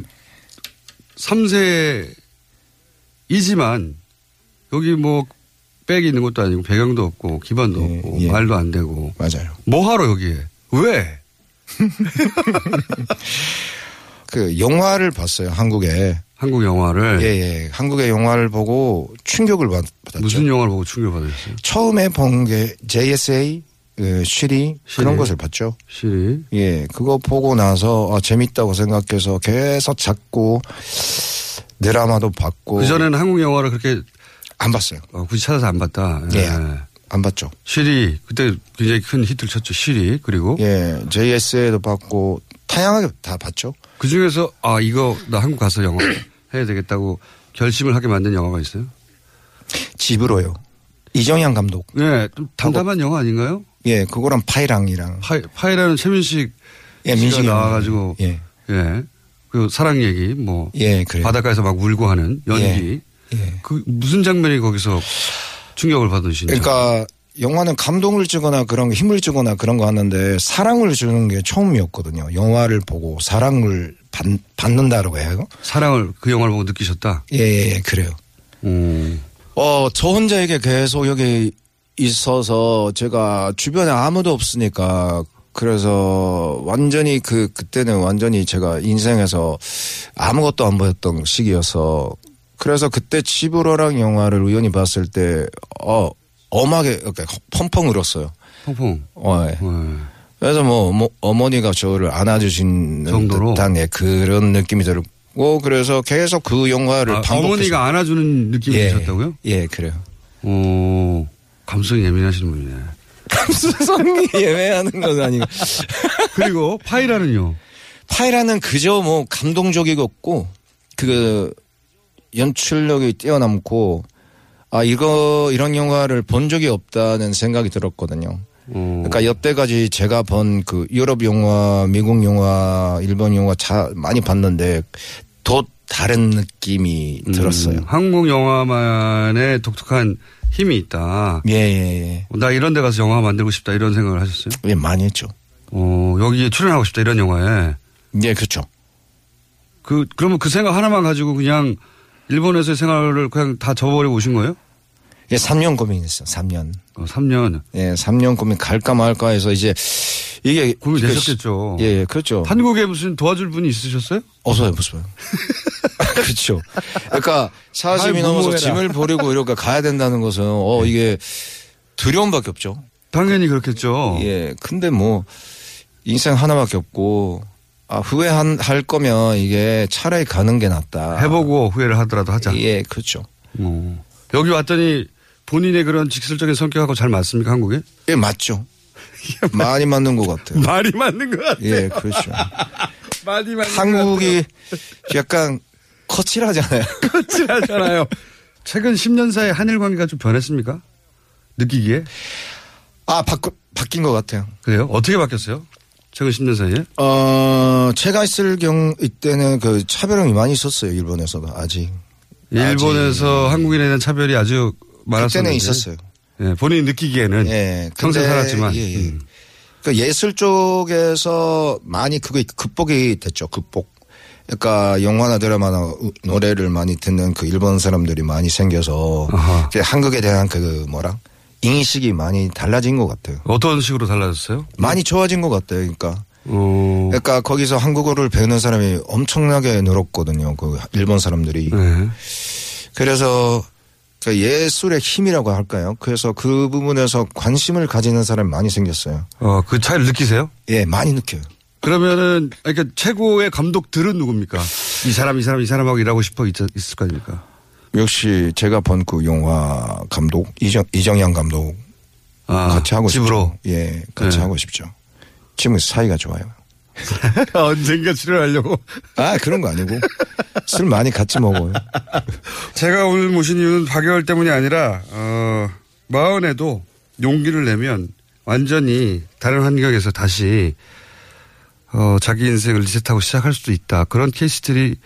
Speaker 4: 3세이지만 여기 뭐 백이 있는 것도 아니고 배경도 없고 기반도
Speaker 5: 예,
Speaker 4: 없고
Speaker 5: 예.
Speaker 4: 말도 안 되고
Speaker 5: 맞아요.
Speaker 4: 뭐 하러 여기에 왜? [laughs]
Speaker 5: 그 영화를 봤어요, 한국에.
Speaker 4: 한국 영화를
Speaker 5: 예, 예. 한국의 영화를 보고 충격을 받, 받았죠.
Speaker 4: 무슨 영화를 보고 충격받으셨어요?
Speaker 5: 처음에 본 게 JSA, 그, 쉬리 그런
Speaker 4: 쉬리.
Speaker 5: 것을 봤죠.
Speaker 4: 실이
Speaker 5: 예, 그거 보고 나서 아, 재밌다고 생각해서 계속 찾고 드라마도 봤고
Speaker 4: 그 전에는 한국 영화를 그렇게
Speaker 5: 안 봤어요.
Speaker 4: 어, 굳이 찾아서 안 봤다.
Speaker 5: 예. 안 봤죠.
Speaker 4: 실이 그때 굉장히 큰 히트를 쳤죠. 실이 그리고
Speaker 5: 예, JSA도 봤고 다양하게 다 봤죠.
Speaker 4: 그 중에서 아 이거 나 한국 가서 영화 [coughs] 해야 되겠다고 결심을 하게 만든 영화가 있어요.
Speaker 5: 집으로요. 이정현 감독.
Speaker 4: 네, 좀 담담한 영화 아닌가요?
Speaker 5: 예, 그거랑 파이랑이랑
Speaker 4: 파이, 파이라는 최민식
Speaker 5: 예, 민식이
Speaker 4: 나와가지고
Speaker 5: 예,
Speaker 4: 예. 그 사랑 얘기 뭐
Speaker 5: 예, 그래요.
Speaker 4: 바닷가에서 막 울고 하는 연기.
Speaker 5: 예.
Speaker 4: 그 무슨 장면이 거기서 충격을 받으신지.
Speaker 5: 그러니까 영화는 감동을 주거나 그런 거 힘을 주거나 그런 거 하는데 사랑을 주는 게 처음이었거든요. 영화를 보고 사랑을 받, 받는다라고 해요.
Speaker 4: 사랑을 그 영화를 보고 느끼셨다.
Speaker 5: 예, 예, 예, 그래요.
Speaker 4: 음.
Speaker 5: 어, 저 혼자에게 계속 여기 있어서 제가 주변에 아무도 없으니까 그래서 완전히 그, 그때는 완전히 제가 인생에서 아무것도 안 보였던 시기여서 그래서 그때 집으로랑 영화를 우연히 봤을 때, 어, 엄하게 이렇게 펑펑 울었어요.
Speaker 4: 펑펑.
Speaker 5: 어, 예.
Speaker 4: 네.
Speaker 5: 그래서 뭐, 뭐 어머니가 저를 안아주신
Speaker 4: 정도로?
Speaker 5: 듯한 예, 그런 느낌이 들고 그래서 계속 그 영화를
Speaker 4: 아,
Speaker 5: 반복해서
Speaker 4: 어머니가 안아주는 느낌이
Speaker 5: 예,
Speaker 4: 드셨다고요?
Speaker 5: 예, 그래요.
Speaker 4: 오, 감성이 예민하신 분이네.
Speaker 5: 감수성이 [laughs] 예매하는 건 아니고.
Speaker 4: 그리고 파이라는요.
Speaker 5: 파이라는 그저 뭐 감동적이고 그 연출력이 뛰어남고 아 이거 이런 영화를 본 적이 없다는 생각이 들었거든요.
Speaker 4: 어.
Speaker 5: 그러니까 여태까지 제가 본 그 유럽 영화, 미국 영화, 일본 영화 자 많이 봤는데 더 다른 느낌이 들었어요.
Speaker 4: 음, 한국 영화만의 독특한 힘이 있다.
Speaker 5: 예, 예,
Speaker 4: 나 이런 데 가서 영화 만들고 싶다 이런 생각을 하셨어요?
Speaker 5: 예. 예, 많이 했죠.
Speaker 4: 어, 여기에 출연하고 싶다 이런 영화에.
Speaker 5: 예, 그렇죠.
Speaker 4: 그, 그러면 그 생각 하나만 가지고 그냥 일본에서의 생활을 그냥 다 접어버리고 오신 거예요?
Speaker 5: 예, 3년 고민했어요. 3년.
Speaker 4: 어, 3년.
Speaker 5: 예, 3년 고민 갈까 말까 해서 이제 이게
Speaker 4: 고민되셨겠죠.
Speaker 5: 예, 예, 그렇죠.
Speaker 4: 한국에 무슨 도와줄 분이 있으셨어요?
Speaker 5: 어서요, 무슨. [laughs] [laughs] 그렇죠. 그러니까 40이
Speaker 4: 아이,
Speaker 5: 넘어서. 짐을 버리고 이렇게 [laughs] 가야 된다는 것은 어 이게 두려움밖에 없죠.
Speaker 4: 당연히 그렇겠죠.
Speaker 5: 예. 근데 뭐 인생 하나밖에 없고 아 후회한 할 거면 이게 차라리 가는 게 낫다.
Speaker 4: 해보고 후회를 하더라도 하자.
Speaker 5: 예, 그렇죠.
Speaker 4: 어. 여기 왔더니 본인의 그런 직설적인 성격하고 잘 맞습니까, 한국에?
Speaker 5: 예, 맞죠. 많이 맞는 것 같아요.
Speaker 4: 말이 맞는 것 같아요.
Speaker 5: 예, 그렇죠. [laughs]
Speaker 4: 말이 맞는
Speaker 5: 한국이 약간 거칠하잖아요. [laughs]
Speaker 4: 거칠하잖아요. 최근 10년 사이 한일 관계가 좀 변했습니까? 느끼기에?
Speaker 5: 아, 바, 바뀐 것 같아요.
Speaker 4: 그래요? 어떻게 바뀌었어요? 최근 10년 사이에?
Speaker 5: 어, 제가 있을 경, 이때는 그 차별형이 많이 있었어요, 일본에서도 아직.
Speaker 4: 일본에서 한국인에 대한 차별이 아주 많았었는데.
Speaker 5: 그때는 있었어요.
Speaker 4: 예, 본인이 느끼기에는
Speaker 5: 예.
Speaker 4: 평생 살았지만.
Speaker 5: 예, 예.
Speaker 4: 음.
Speaker 5: 그 예술 쪽에서 많이 그게 극복이 됐죠, 극복. 그러니까 영화나 드라마나 우- 노래를 많이 듣는 그 일본 사람들이 많이 생겨서. 이제 한국에 대한 그 뭐라 인식이 많이 달라진 것 같아요.
Speaker 4: 어떤 식으로 달라졌어요?
Speaker 5: 많이 좋아진 것 같아요. 그러니까
Speaker 4: 어,
Speaker 5: 그러니까 거기서 한국어를 배우는 사람이 엄청나게 늘었거든요. 그 일본 사람들이.
Speaker 4: 네.
Speaker 5: 그래서 그 예술의 힘이라고 할까요? 그래서 그 부분에서 관심을 가지는 사람이 많이 생겼어요.
Speaker 4: 어, 그 차이를 느끼세요?
Speaker 5: 예, 많이 느껴요.
Speaker 4: 그러면은, 그러니까 최고의 감독들은 누굽니까? 이 사람, 이 사람, 이 사람하고 일하고 싶어 있, 있을 거 아닙니까?
Speaker 5: 역시 제가 본 그 영화 감독 이정 이정양 감독
Speaker 4: 아,
Speaker 5: 같이 하고
Speaker 4: 집으로.
Speaker 5: 싶죠. 예, 같이
Speaker 4: 네.
Speaker 5: 하고 싶죠. 지금 사이가 좋아요. [laughs]
Speaker 4: 언젠가 출연하려고.
Speaker 5: 아 그런 거 아니고 술 많이 같이 먹어요.
Speaker 4: 제가 오늘 모신 이유는 박여월 때문이 아니라, 어, 마흔에도 용기를 내면 완전히 다른 환경에서 다시, 어, 자기 인생을 리셋하고 시작할 수도 있다. 그런 케이스들이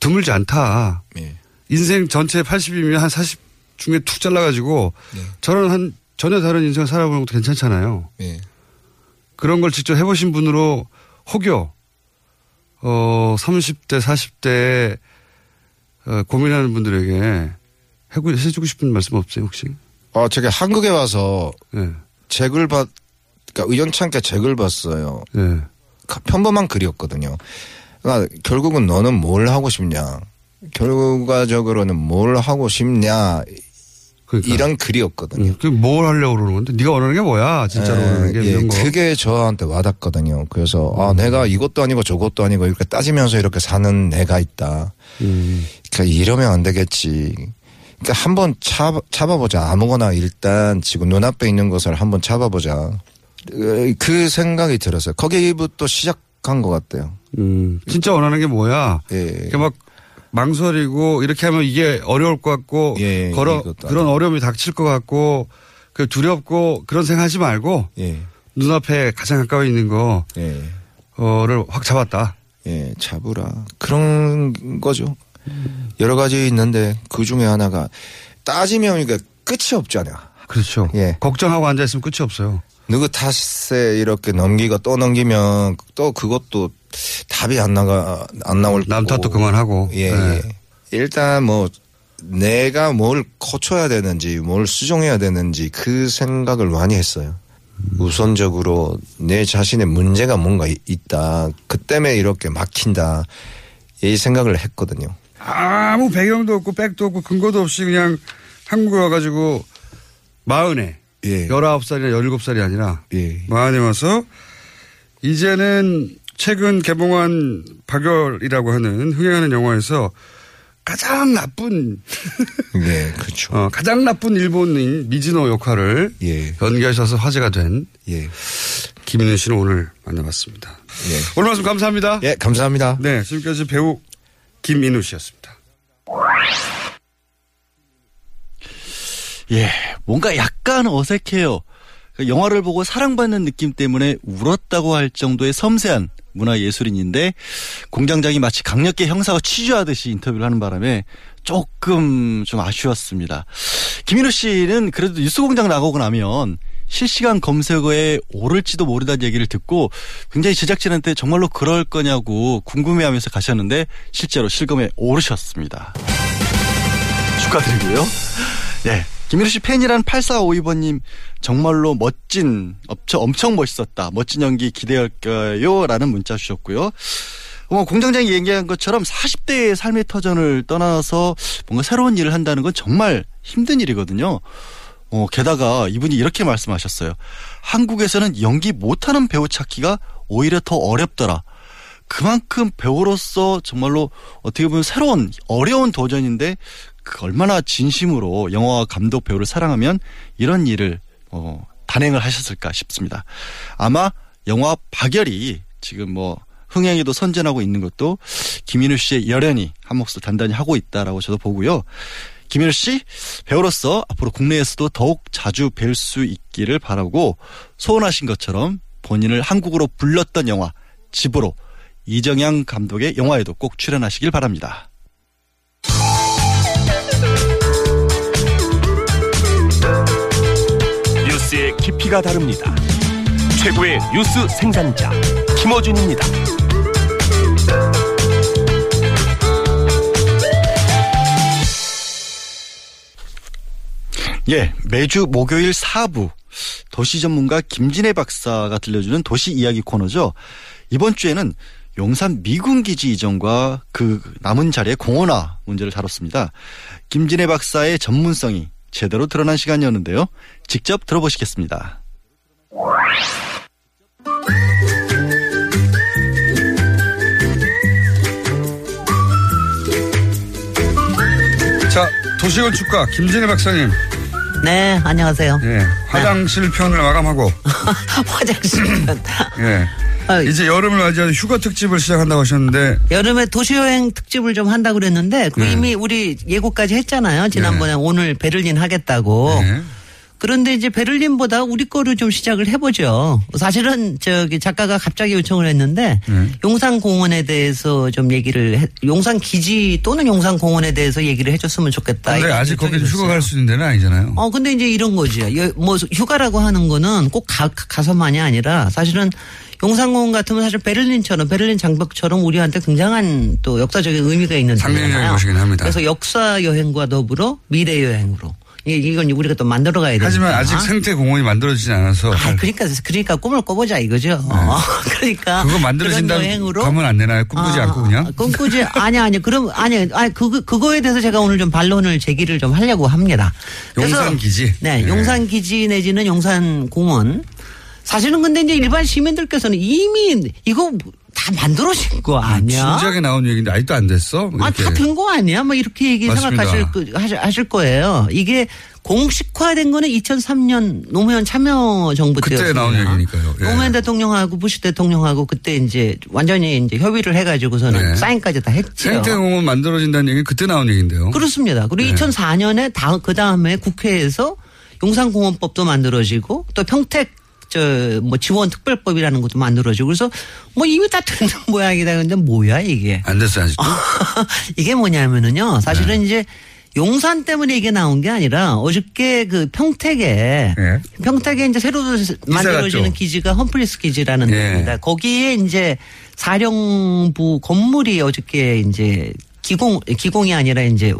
Speaker 4: 드물지 않다.
Speaker 5: 예.
Speaker 4: 인생 전체 80이면 한 40 중에 툭 잘라가지고
Speaker 5: 네.
Speaker 4: 저는 한 전혀 다른 인생을 살아보는 것도 괜찮잖아요.
Speaker 5: 예.
Speaker 4: 그런 걸 직접 해보신 분으로 혹여 어 30대 40대 어, 고민하는 분들에게 해고- 해주고 싶은 말씀 없어요 혹시?
Speaker 5: 어 제가 한국에 와서
Speaker 4: 예.
Speaker 5: 책을 봤 그러니까 의연찮게 책을 봤어요.
Speaker 4: 예.
Speaker 5: 가- 평범한 글이었거든요. 그러니까 결국은 너는 뭘 하고 싶냐? 결과적으로는 뭘 하고 싶냐?
Speaker 4: 그러니까.
Speaker 5: 이런 글이었거든요.
Speaker 4: 음, 그뭘 하려고 그러는 건데 네가 원하는 게 뭐야 진짜로 원하는 게
Speaker 5: 예,
Speaker 4: 이런 거. 음.
Speaker 5: 그게 저한테 와닿거든요. 그래서 아 내가 이것도 아니고 저것도 아니고 이렇게 따지면서 이렇게 사는 내가 있다.
Speaker 4: 음.
Speaker 5: 그러니까 이러면 안 되겠지. 그러니까 한번 잡, 잡아보자. 아무거나 일단 지금 눈앞에 있는 것을 한번 잡아보자. 그- 그 생각이 들었어요. 거기부터 시작한 것 같아요.
Speaker 4: 음. 진짜 원하는 게 뭐야?
Speaker 5: 예.
Speaker 4: 막 망설이고 이렇게 하면 이게 어려울 것 같고
Speaker 5: 예,
Speaker 4: 걸어
Speaker 5: 이것도
Speaker 4: 그런 어려움이 닥칠 것 같고 그 두렵고 그런 생각하지 말고
Speaker 5: 예.
Speaker 4: 눈앞에 가장 가까이 있는
Speaker 5: 예.
Speaker 4: 거를 확 잡았다.
Speaker 5: 예, 잡으라. 그런 거죠. 여러 가지 있는데 그 중에 하나가 따지면 이게 끝이 없잖아요.
Speaker 4: 그렇죠.
Speaker 5: 예.
Speaker 4: 걱정하고 앉아 있으면 끝이 없어요.
Speaker 5: 누구 탓에 이렇게 넘기고 또 넘기면 또 그것도 답이 안 나가 안 나올
Speaker 4: 남
Speaker 5: 거고.
Speaker 4: 탓도 그만하고.
Speaker 5: 예,
Speaker 4: 네.
Speaker 5: 예. 일단 뭐 내가 뭘 고쳐야 되는지 뭘 수정해야 되는지 그 생각을 많이 했어요. 우선적으로 내 자신의 문제가 뭔가 이- 있다. 그 때문에 이렇게 막힌다. 이 생각을 했거든요.
Speaker 4: 아무 배경도 없고 백도 없고 근거도 없이 그냥 한국에 와가지고 마흔에
Speaker 5: 예.
Speaker 4: 열아홉 살이나 열일곱 살이 아니라
Speaker 5: 예.
Speaker 4: 마흔에 와서 이제는 최근 개봉한 박열이라고 하는 흥행하는 영화에서 가장 나쁜
Speaker 5: 예, [laughs] 그렇죠.
Speaker 4: 어, 가장 나쁜 일본인 미즈노 역할을
Speaker 5: 예.
Speaker 4: 연기하셔서 화제가 된
Speaker 5: 예.
Speaker 4: 김인우 씨는 오늘 만나봤습니다.
Speaker 5: 예.
Speaker 4: 오늘 말씀 감사합니다.
Speaker 5: 예, 감사합니다.
Speaker 4: 네, 지금까지 배우 김인우 씨였습니다.
Speaker 2: 예, 뭔가 약간 어색해요. 그 영화를 보고 사랑받는 느낌 때문에 울었다고 할 정도의 섬세한 문화 예술인인데 공장장이 마치 강력계 형사가 취조하듯이 인터뷰를 하는 바람에 조금 좀 아쉬웠습니다. 김인우 씨는 그래도 뉴스공장 나가고 나면 실시간 검색어에 오를지도 모르다는 얘기를 듣고 굉장히 제작진한테 정말로 그럴 거냐고 궁금해하면서 가셨는데 실제로 실검에 오르셨습니다. 축하드리고요. 네. 김민우 씨 팬이란 8452번님 정말로 멋진 엄청, 엄청 멋있었다. 멋진 연기 기대할까요? 라는 문자 주셨고요. 어, 공장장이 얘기한 것처럼 40대의 삶의 터전을 떠나서 뭔가 새로운 일을 한다는 건 정말 힘든 일이거든요. 어, 게다가 이분이 이렇게 말씀하셨어요. 한국에서는 연기 못하는 배우 찾기가 오히려 더 어렵더라. 그만큼 배우로서 정말로 어떻게 보면 새로운 어려운 도전인데 그 얼마나 진심으로 영화와 감독 배우를 사랑하면 이런 일을 어, 단행을 하셨을까 싶습니다. 아마 영화 박열이 지금 뭐 흥행에도 선전하고 있는 것도 김인우 씨의 열연이 한 몫을 단단히 하고 있다라고 저도 보고요. 김인우 씨 배우로서 앞으로 국내에서도 더욱 자주 뵐 수 있기를 바라고 소원하신 것처럼 본인을 한국으로 불렀던 영화 집으로 이정양 감독의 영화에도 꼭 출연하시길 바랍니다.
Speaker 6: 뉴스의 깊이가 다릅니다. 최고의 뉴스 생산자 김어준입니다.
Speaker 2: 예, 매주 목요일 4부 도시 전문가 김진애 박사가 들려주는 도시 이야기 코너죠. 이번 주에는 용산 미군 기지 이전과 그 남은 자리의 공원화 문제를 다뤘습니다. 김진애 박사의 전문성이 제대로 드러난 시간이었는데요. 직접 들어보시겠습니다.
Speaker 4: 자, 도시골 축가 김진애 박사님.
Speaker 7: 네, 안녕하세요.
Speaker 4: 예, 화장실 편을 마감하고 [laughs]
Speaker 7: 화장실.
Speaker 4: 예.
Speaker 7: 아,
Speaker 4: 이제 여름을 맞이하는 휴가 특집을 시작한다고 하셨는데
Speaker 7: 여름에 도시 여행 특집을 좀 한다고 그랬는데 그
Speaker 4: 네.
Speaker 7: 이미 우리 예고까지 했잖아요. 지난번에 오늘 베를린 하겠다고.
Speaker 4: 네.
Speaker 7: 그런데 이제 베를린보다 우리 거를 좀 시작을 해보죠. 사실은 저기 작가가 갑자기 요청을 했는데
Speaker 4: 네.
Speaker 7: 용산공원에 대해서 좀 얘기를 해, 용산 기지 또는 용산공원에 대해서 얘기를 해줬으면 좋겠다.
Speaker 4: 근데 아직 거기 휴가. 갈 수 있는 데는 아니잖아요.
Speaker 7: 어, 근데 이제 이런 거지. 여- 뭐 휴가라고 하는 거는 꼭 가, 가서만이 아니라 사실은 용산공원 같으면 사실 베를린처럼 베를린 장벽처럼 우리한테 굉장한 또 역사적인 의미가 있는 데잖아요.
Speaker 4: 곳이긴 합니다.
Speaker 7: 그래서 역사 여행과 더불어 미래 여행으로 이- 이건 우리가 또 만들어 가야 되니까.
Speaker 4: 하지만 아직 생태 공원이 만들어지지 않아서
Speaker 7: 아, 그러니까 그러니까 꿈을 꿔보자 이거죠. 어, [laughs] 그러니까
Speaker 4: 네. 그거 만들어진다
Speaker 7: 그런 여행으로
Speaker 4: 가면 안 되나요? 꿈꾸지
Speaker 7: 아,
Speaker 4: 않고 그냥?
Speaker 7: 아, 꿈꾸지 아니 아니 그럼 아니 아니 그 그거에 대해서 제가 오늘 좀 반론을 제기를 좀 하려고 합니다.
Speaker 4: 용산 기지.
Speaker 7: 네,
Speaker 4: 네.
Speaker 7: 용산 기지 내지는 용산 공원. 사실은 근데 이제 일반 시민들께서는 이미 이거 다 만들어진 거 아니야?
Speaker 4: 진지하게 나온 얘기인데 아직도 안 됐어?
Speaker 7: 아. 다 된 거 아니야? 뭐 이렇게 얘기
Speaker 4: 맞습니다.
Speaker 7: 생각하실 그- 하실, 하실 거예요. 이게 공식화된 거는 2003년 노무현 참여 정부
Speaker 4: 그때
Speaker 7: 때였습니다.
Speaker 4: 나온 얘기니까요. 예.
Speaker 7: 노무현 대통령하고 부시 대통령하고 그때 이제 완전히 이제 협의를 해가지고서는
Speaker 4: 네.
Speaker 7: 사인까지 다 했죠.
Speaker 4: 생태 공원 만들어진다는 얘기는 그때 나온 얘기인데요.
Speaker 7: 그렇습니다. 그리고
Speaker 4: 네.
Speaker 7: 2004년에 다, 그 다음에 국회에서 용산공원법도 만들어지고 또 평택 저 뭐 지원 특별법이라는 것도 만들어지고 그래서 뭐 이미 다 되는 [laughs] 모양이다. 근데 뭐야 이게?
Speaker 4: 안 됐어요, 아직도? [laughs]
Speaker 7: 이게 뭐냐면은요.
Speaker 4: 네.
Speaker 7: 사실은 이제 용산 때문에 이게 나온 게 아니라 어저께 그 평택에
Speaker 4: 네.
Speaker 7: 평택에 이제 새로 만들어지는
Speaker 4: 갔죠.
Speaker 7: 기지가 험플리스 기지라는
Speaker 4: 네.
Speaker 7: 데입니다. 거기에 이제 사령부 건물이 어저께 이제 기공 기공이 아니라 이제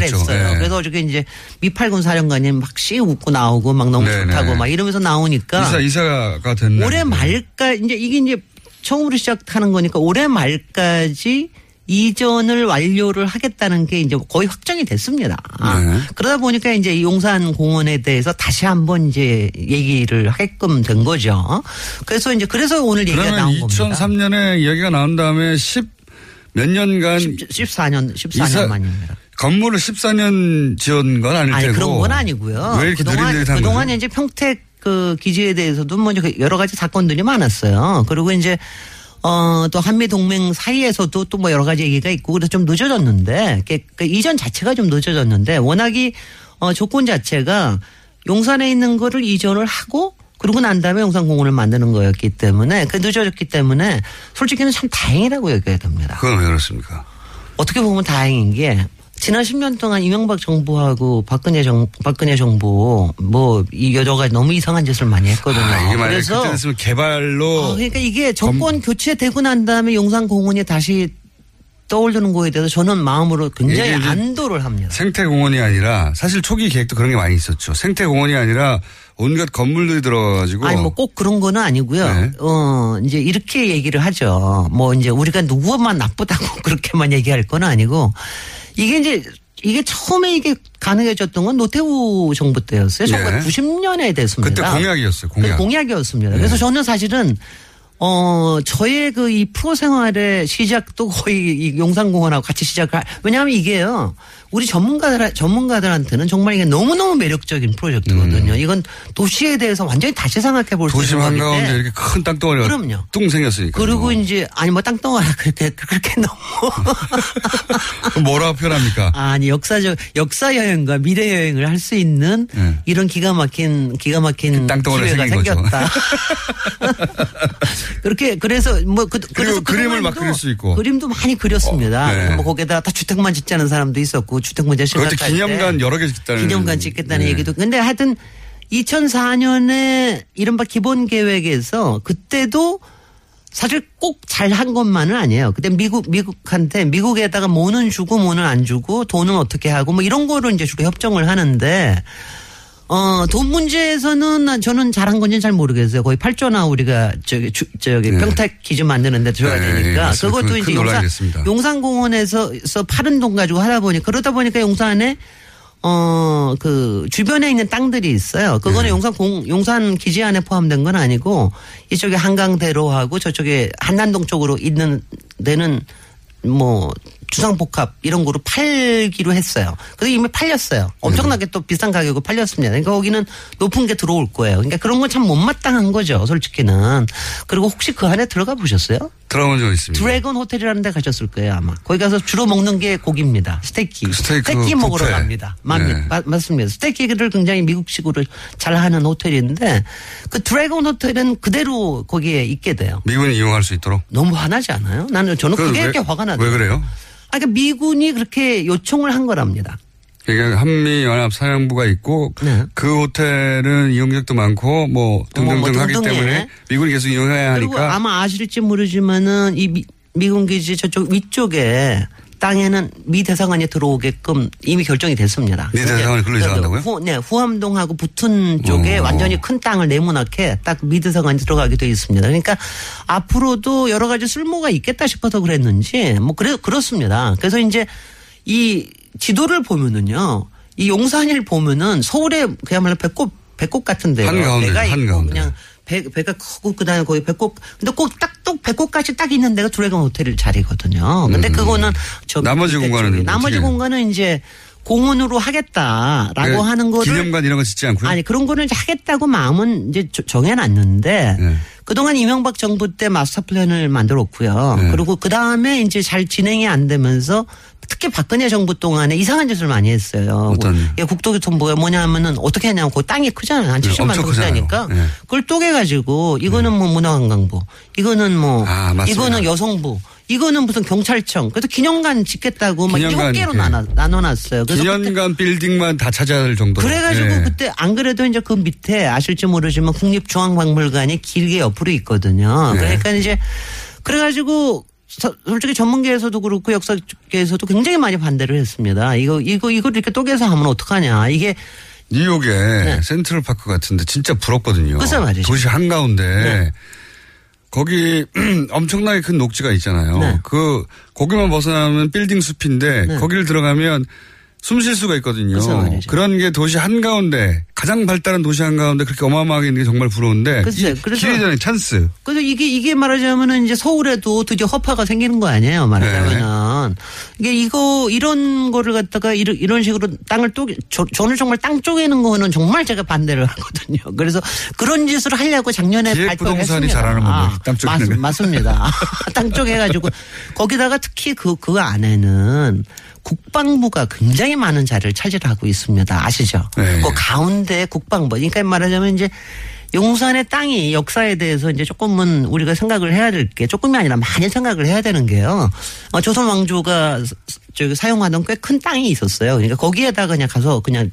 Speaker 4: 됐죠.
Speaker 7: 했어요.
Speaker 4: 네.
Speaker 7: 그래서 어저께 이제 미팔군 사령관이 막씩 웃고 나오고 막 너무
Speaker 4: 네,
Speaker 7: 좋다고
Speaker 4: 네.
Speaker 7: 막 이러면서 나오니까
Speaker 4: 이사, 이사가 됐네.
Speaker 7: 올해 말까 이제 이게 이제 처음으로 시작하는 거니까 올해 말까지 이전을 완료를 하겠다는 게 이제 거의 확정이 됐습니다.
Speaker 4: 네.
Speaker 7: 그러다 보니까 이제 이 용산 공원에 대해서 다시 한번 이제 얘기를 하게끔 된 거죠. 그래서 이제 그래서 오늘 얘기가 나온 겁니다.
Speaker 4: 2003년에 이야기가 나온 다음에 10 몇 년간
Speaker 7: 14년 14년
Speaker 4: 이사-
Speaker 7: 만입니다.
Speaker 4: 건물을 14년 지은 건 아닐
Speaker 7: 아니
Speaker 4: 테고.
Speaker 7: 그런 건 아니고요.
Speaker 4: 왜 이렇게
Speaker 7: 그동안
Speaker 4: 느릿느릿한
Speaker 7: 그동안에
Speaker 4: 거죠?
Speaker 7: 이제 평택 그 기지에 대해서도 뭐 이제 여러 가지 사건들이 많았어요. 그리고 이제 어, 또 한미 동맹 사이에서도 또 뭐 여러 가지 얘기가 있고 그래서 좀 늦어졌는데 그, 그 이전 자체가 좀 늦어졌는데 워낙이 어, 조건 자체가 용산에 있는 거를 이전을 하고 그러고 난 다음에 용산공원을 만드는 거였기 때문에 그 늦어졌기 때문에 솔직히는 참 다행이라고 여겨야 됩니다.
Speaker 4: 그건 왜 그렇습니까?
Speaker 7: 어떻게 보면 다행인 게 지난 10년 동안 이명박 정부하고 박근혜 정 박근혜 정부 뭐이 여러 가지 너무 이상한 짓을 많이 했거든요.
Speaker 4: 아,
Speaker 7: 그래서
Speaker 4: 개발로
Speaker 7: 어, 그러니까 이게 정권 교체되고 난 다음에 용산 공원이 다시 떠오르는 거에 대해서 저는 마음으로 굉장히
Speaker 4: 이제
Speaker 7: 안도를 합니다.
Speaker 4: 생태공원이 아니라 사실 초기 계획도 그런 게 많이 있었죠. 생태공원이 아니라 온갖 건물들이 들어가지고
Speaker 7: 아니 뭐 꼭 그런 거는 아니고요.
Speaker 4: 네.
Speaker 7: 어 이제 이렇게 얘기를 하죠. 뭐 이제 우리가 누구만 나쁘다고 [laughs] 그렇게만 얘기할 건 아니고 이게 이제 이게 처음에 이게 가능해졌던 건 노태우 정부 때였어요.
Speaker 4: 네.
Speaker 7: 1990년에 됐습니다.
Speaker 4: 그때 공약이었어요. 공약. 네.
Speaker 7: 그 공약이었습니다. 그래서 저는 사실은 어, 저의 그 이 프로 생활의 시작도 거의 이 용산공원하고 같이 시작할, 왜냐하면 이게요, 우리 전문가들, 전문가들한테는 정말 이게 너무 너무 매력적인 프로젝트거든요. 이건 도시에 대해서 완전히 다시 생각해 볼수
Speaker 4: 음. 도심
Speaker 7: 있는 거기
Speaker 4: 한가운데 이렇게 큰 땅덩어리가
Speaker 7: 그럼요.
Speaker 4: 뚱 생겼으니까.
Speaker 7: 그리고 이제, 아니 뭐 땅덩어리 그렇게, 그렇게 너무. [laughs]
Speaker 4: 뭐라고 표현합니까?
Speaker 7: 아니 역사적 역사 여행과 미래 여행을 할 수 있는
Speaker 4: 네.
Speaker 7: 이런 기가 막힌 기가 막힌
Speaker 4: 그 땅덩어리가.
Speaker 7: 생겼다. [laughs] 그렇게 그래서 뭐 그, 그래서
Speaker 4: 그림을 막 그릴 수 있고.
Speaker 7: 그림도 많이 그렸습니다.
Speaker 4: 어, 네.
Speaker 7: 뭐 거기에다 다 주택만 짓자는 사람도 있었고 주택 문제 심각할
Speaker 4: 기념관
Speaker 7: 때
Speaker 4: 여러 개 짓다는.
Speaker 7: 기념관 짓겠다는
Speaker 4: 네.
Speaker 7: 얘기도 근데 하여튼 2004년에 이른바 기본 계획에서 그때도 사실 꼭 잘 한 것만은 아니에요. 그때 미국 미국한테 미국에다가 뭐는 주고 뭐는 안 주고 돈은 어떻게 하고 뭐 이런 거로 이제 주로 협정을 하는데 어, 돈 문제에서는 난 저는 잘한 건지는 잘 모르겠어요. 거의 8조나 우리가 저기 주, 저기
Speaker 4: 네.
Speaker 7: 평택 기준 만드는데 들어야
Speaker 4: 네,
Speaker 7: 되니까
Speaker 4: 맞습니다.
Speaker 7: 그것도
Speaker 4: 큰
Speaker 7: 이제 용산. 용산공원에서 서 파는 돈 가지고 하다 보니 그러다 보니까 용산에 어, 그, 주변에 있는 땅들이 있어요. 그거는
Speaker 4: 네.
Speaker 7: 용산 공, 용산 기지 안에 포함된 건 아니고, 이쪽에 한강대로하고 저쪽에 한남동 쪽으로 있는 데는 뭐, 주상복합 이런 거로 팔기로 했어요. 근데 이미 팔렸어요. 엄청나게 또 비싼 가격으로 팔렸습니다. 그러니까 거기는 높은 게 들어올 거예요. 그러니까 그런 건 참 못마땅한 거죠. 솔직히는. 그리고 혹시 그 안에 들어가 보셨어요?
Speaker 4: 들어본 적 있습니다.
Speaker 7: 드래곤 호텔이라는 데 가셨을 거예요 아마. 거기 가서 주로 먹는 게 고기입니다. 스테이키.
Speaker 4: 스테이크
Speaker 7: 먹으러
Speaker 4: 뷔페.
Speaker 7: 갑니다.
Speaker 4: 네.
Speaker 7: 맞, 맞습니다. 스테이키를 굉장히 미국식으로 잘 하는 호텔인데 그 드래곤 호텔은 그대로 거기에 있게 돼요.
Speaker 4: 미군이 이용할 수 있도록.
Speaker 7: 너무 화나지 않아요? 나는 저는
Speaker 4: 그건
Speaker 7: 그게
Speaker 4: 왜-
Speaker 7: 이렇게 화가 나요.
Speaker 4: 왜 그래요?
Speaker 7: 아, 그러니까 미군이 그렇게 요청을 한 거랍니다.
Speaker 4: 그러니까 한미연합 사령부가 있고
Speaker 7: 네.
Speaker 4: 그 호텔은 이용객도 많고 뭐 등등등
Speaker 7: 뭐
Speaker 4: 하기
Speaker 7: 등등해.
Speaker 4: 때문에 미군이 계속 이용해야
Speaker 7: 그리고
Speaker 4: 하니까
Speaker 7: 아마 아실지 모르지만은 이 미, 미군 기지 저쪽 위쪽에 땅에는 미 대사관이 들어오게끔 이미 결정이 됐습니다.
Speaker 4: 미 대사관이 글로 이사 간다고요?
Speaker 7: 후, 네, 후암동하고 붙은 쪽에
Speaker 4: 어.
Speaker 7: 완전히 큰 땅을 네모나게 딱 미 대사관이 들어가게 돼 있습니다. 그러니까 앞으로도 여러 가지 쓸모가 있겠다 싶어서 그랬는지 뭐 그래 그렇습니다. 그래서 이제 이 지도를 보면은요, 이 용산을 보면은 서울에 그야말로 배꼽 배꼽 같은데요.
Speaker 4: 한가운데,
Speaker 7: 배가 있고
Speaker 4: 한가운데.
Speaker 7: 그냥 배, 배가 크고 그다음에 거기 배꼽 근데 꼭 딱 또 배꼽까지 딱 있는 데가 드래곤 호텔 자리거든요. 근데 그거는 저
Speaker 4: 음. 나머지 공간은.
Speaker 7: 나머지? 공간은 이제 공원으로 하겠다라고
Speaker 4: 네,
Speaker 7: 하는 거를
Speaker 4: 기념관 이런 거 짓지 않고요.
Speaker 7: 아니 그런 이제 하겠다고 마음은 이제 저- 정해놨는데
Speaker 4: 네.
Speaker 7: 그동안 이명박 정부 때 마스터 플랜을 만들었고요.
Speaker 4: 네.
Speaker 7: 그리고 그 다음에 이제 잘 진행이 안 되면서 특히 박근혜 정부 동안에 이상한 짓을 많이 했어요.
Speaker 4: 어떤?
Speaker 7: 이게 국토교통부가 뭐냐면은 어떻게 하냐면 그 땅이 크잖아요. 한
Speaker 4: 네,
Speaker 7: 70만
Speaker 4: 엄청
Speaker 7: 평대니까.
Speaker 4: 네.
Speaker 7: 그걸 쪼개가지고 이거는 뭐 문화관광부, 이거는 뭐
Speaker 4: 아.
Speaker 7: 이거는 여성부, 이거는 무슨 경찰청. 그래서 기념관 짓겠다고 막
Speaker 4: 기념관,
Speaker 7: 일곱 개로
Speaker 4: 네.
Speaker 7: 나눠 나눠놨어요. 그래서
Speaker 4: 기념관 빌딩만 다 차지할 정도로.
Speaker 7: 그래가지고
Speaker 4: 예.
Speaker 7: 그때 안 그래도 이제 그 밑에 아실지 모르지만 국립중앙박물관이 길게 옆으로 있거든요.
Speaker 4: 네.
Speaker 7: 그러니까 이제 그래가지고 서- 솔직히 전문계에서도 그렇고 역사계에서도 굉장히 많이 반대를 했습니다. 이거 이거 이걸 이렇게 쪼개서 하면 어떡하냐. 이게
Speaker 4: 뉴욕에 센트럴 파크 같은데 진짜 부럽거든요.
Speaker 7: 네. 글쎄 말이죠.
Speaker 4: 도시 한 가운데
Speaker 7: 네.
Speaker 4: 거기 [clears throat] 엄청나게 큰 녹지가 있잖아요.
Speaker 7: 네.
Speaker 4: 그 거기만 벗어나면 빌딩 숲인데
Speaker 7: 네.
Speaker 4: 거기를 들어가면 숨 쉴 수가 있거든요.
Speaker 7: 글쎄 말이죠.
Speaker 4: 그런 게 도시 한가운데 가장 발달한 도시 한가운데 그렇게 어마어마하게 있는 게 정말 부러운데
Speaker 7: 글쎄,
Speaker 4: 이
Speaker 7: 그래서-
Speaker 4: 기회 찬스.
Speaker 7: 그래서 이게 이게 말하자면은 이제 서울에도 드디어 허파가 생기는 거 아니에요 말하자면은 이게 이거 이런 거를 갖다가 이런 이런 식으로 땅을 쪼개 저, 저는 정말 땅 쪼개는 거는 정말 제가 반대를 하거든요. [laughs] 그래서 그런 짓을 하려고 작년에 발표를 했습니다.
Speaker 4: 잘하는 건데,
Speaker 7: 아,
Speaker 4: 땅 쪼개는
Speaker 7: 맞,
Speaker 4: 거.
Speaker 7: 맞습니다. [laughs] [laughs] 땅 쪼개 가지고 거기다가 특히 그 그 안에는 국방부가 굉장히 많은 자리를 차지하고 있습니다. 아시죠?
Speaker 4: 네.
Speaker 7: 그 가운데 국방부. 그러니까 말하자면 이제 용산의 땅이 역사에 대해서 이제 조금은 우리가 생각을 해야 될 게 조금이 아니라 많이 생각을 해야 되는 게요. 어, 조선 왕조가 저기 사용하던 꽤 큰 땅이 있었어요. 그러니까 거기에다가 그냥 가서 그냥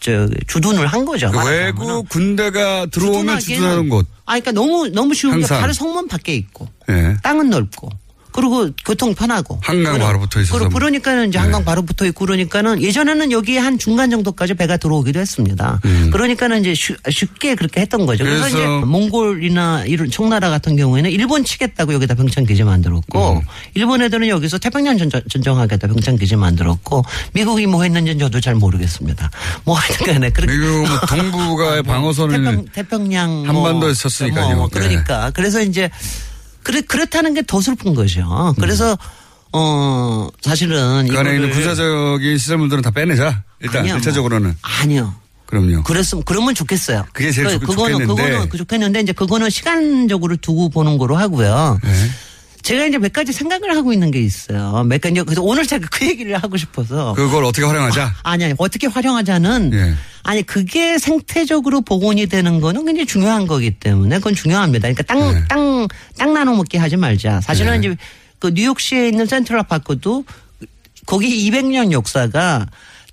Speaker 7: 저 주둔을 한 거죠.
Speaker 4: 외국 군대가 들어오면
Speaker 7: 주둔하는
Speaker 4: 곳.
Speaker 7: 아, 그러니까 너무 너무 쉬운 게
Speaker 4: 항상.
Speaker 7: 바로 성문 밖에 있고
Speaker 4: 예.
Speaker 7: 땅은 넓고 그리고 교통 편하고
Speaker 4: 한강 바로 붙어 있어서
Speaker 7: 그러-
Speaker 4: 뭐.
Speaker 7: 그러니까는 이제
Speaker 4: 네.
Speaker 7: 한강 바로 붙어 있고 그러니까는 예전에는 여기 한 중간 정도까지 배가 들어오기도 했습니다. 그러니까는 이제 쉬- 쉽게 그렇게 했던 거죠. 그래서,
Speaker 4: 음. 그래서
Speaker 7: 이제 몽골이나 이런 청나라 같은 경우에는 일본 치겠다고 여기다 병창 기지 만들었고
Speaker 4: 음.
Speaker 7: 일본 애들은 여기서 태평양 전전, 전정하겠다 병창 기지 만들었고 미국이 뭐 했는지는 저도 잘 모르겠습니다. 뭐 하여튼간에 그렇게
Speaker 4: 미국 뭐 [laughs] 동북아의 방어선을
Speaker 7: 태평, 태평 양
Speaker 4: 한반도에 쳤으니까요.
Speaker 7: 뭐
Speaker 4: 네.
Speaker 7: 그러니까 그래서 이제 그래 그렇다는 게 더 슬픈 거죠. 그래서 어 사실은
Speaker 4: 그 안에 있는 군사적인 시설물들은 다 빼내자. 일단
Speaker 7: 아니요, 뭐.
Speaker 4: 일차적으로는
Speaker 7: 아니요.
Speaker 4: 그럼요.
Speaker 7: 그랬으면 그러면 좋겠어요.
Speaker 4: 그게 제일 좋-
Speaker 7: 그거는
Speaker 4: 좋겠는데.
Speaker 7: 그거는 그 좋겠는데 이제 그거는 시간적으로 두고 보는 거로 하고요.
Speaker 4: 네.
Speaker 7: 제가 이제 몇 가지 생각을 하고 있는 게 있어요. 몇 가지 그래서 오늘 제가 그 얘기를 하고 싶어서
Speaker 4: 그걸 어떻게 활용하자.
Speaker 7: 아니, 아니, 어떻게 활용하자는,
Speaker 4: 예.
Speaker 7: 아니, 그게 생태적으로 복원이 되는 거는 굉장히 중요한 거기 때문에 그건 중요합니다. 그러니까 땅,
Speaker 4: 네.
Speaker 7: 땅, 땅 나눠 먹게 하지 말자. 사실은
Speaker 4: 네.
Speaker 7: 이제 그 뉴욕시에 있는 센트럴 파크도 거기 200년 역사가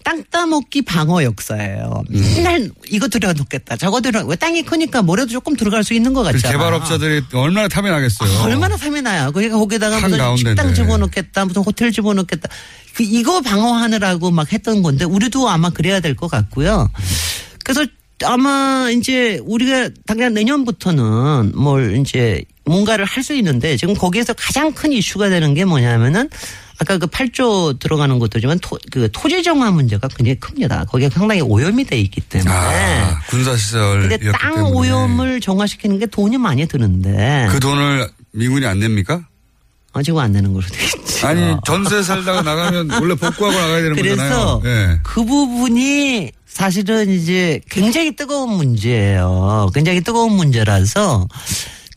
Speaker 7: 땅 따먹기 방어 역사예요.
Speaker 4: 음.
Speaker 7: 맨날 이거 들여놓겠다. 저거 들여, 왜 땅이 크니까 뭐라도 조금 들어갈 수 있는
Speaker 4: 것그
Speaker 7: 같잖아.
Speaker 4: 개발업자들이 얼마나 탐이 나겠어요.
Speaker 7: 아, 얼마나 탐이 나요. 그러니까 거기다가 무슨
Speaker 4: 한가운데인데.
Speaker 7: 식당 집어넣겠다, 무슨 호텔 집어넣겠다. 그 이거 방어하느라고 막 했던 건데 우리도 아마 그래야 될 것 같고요. 그래서 아마 이제 우리가 당장 내년부터는 뭘 이제 뭔가를 할 수 있는데 지금 거기에서 가장 큰 이슈가 되는 게 뭐냐면은 아까 그 8조 들어가는 것도지만 토, 그 토지 정화 문제가 굉장히 큽니다. 거기에 상당히 오염이 돼 있기 때문에.
Speaker 4: 아, 군사 시설이었기
Speaker 7: 근데 땅
Speaker 4: 때문에.
Speaker 7: 오염을 정화시키는 게 돈이 많이 드는데.
Speaker 4: 그 돈을 미군이 안 냅니까?
Speaker 7: 아, 지금 안 내는 걸로 돼 있죠.
Speaker 4: 아니 전세 살다가 나가면 원래 복구하고 나가야 되는
Speaker 7: 그래서
Speaker 4: 거잖아요. 예.
Speaker 7: 그 부분이 사실은 이제 굉장히 뜨거운 문제예요. 굉장히 뜨거운 문제라서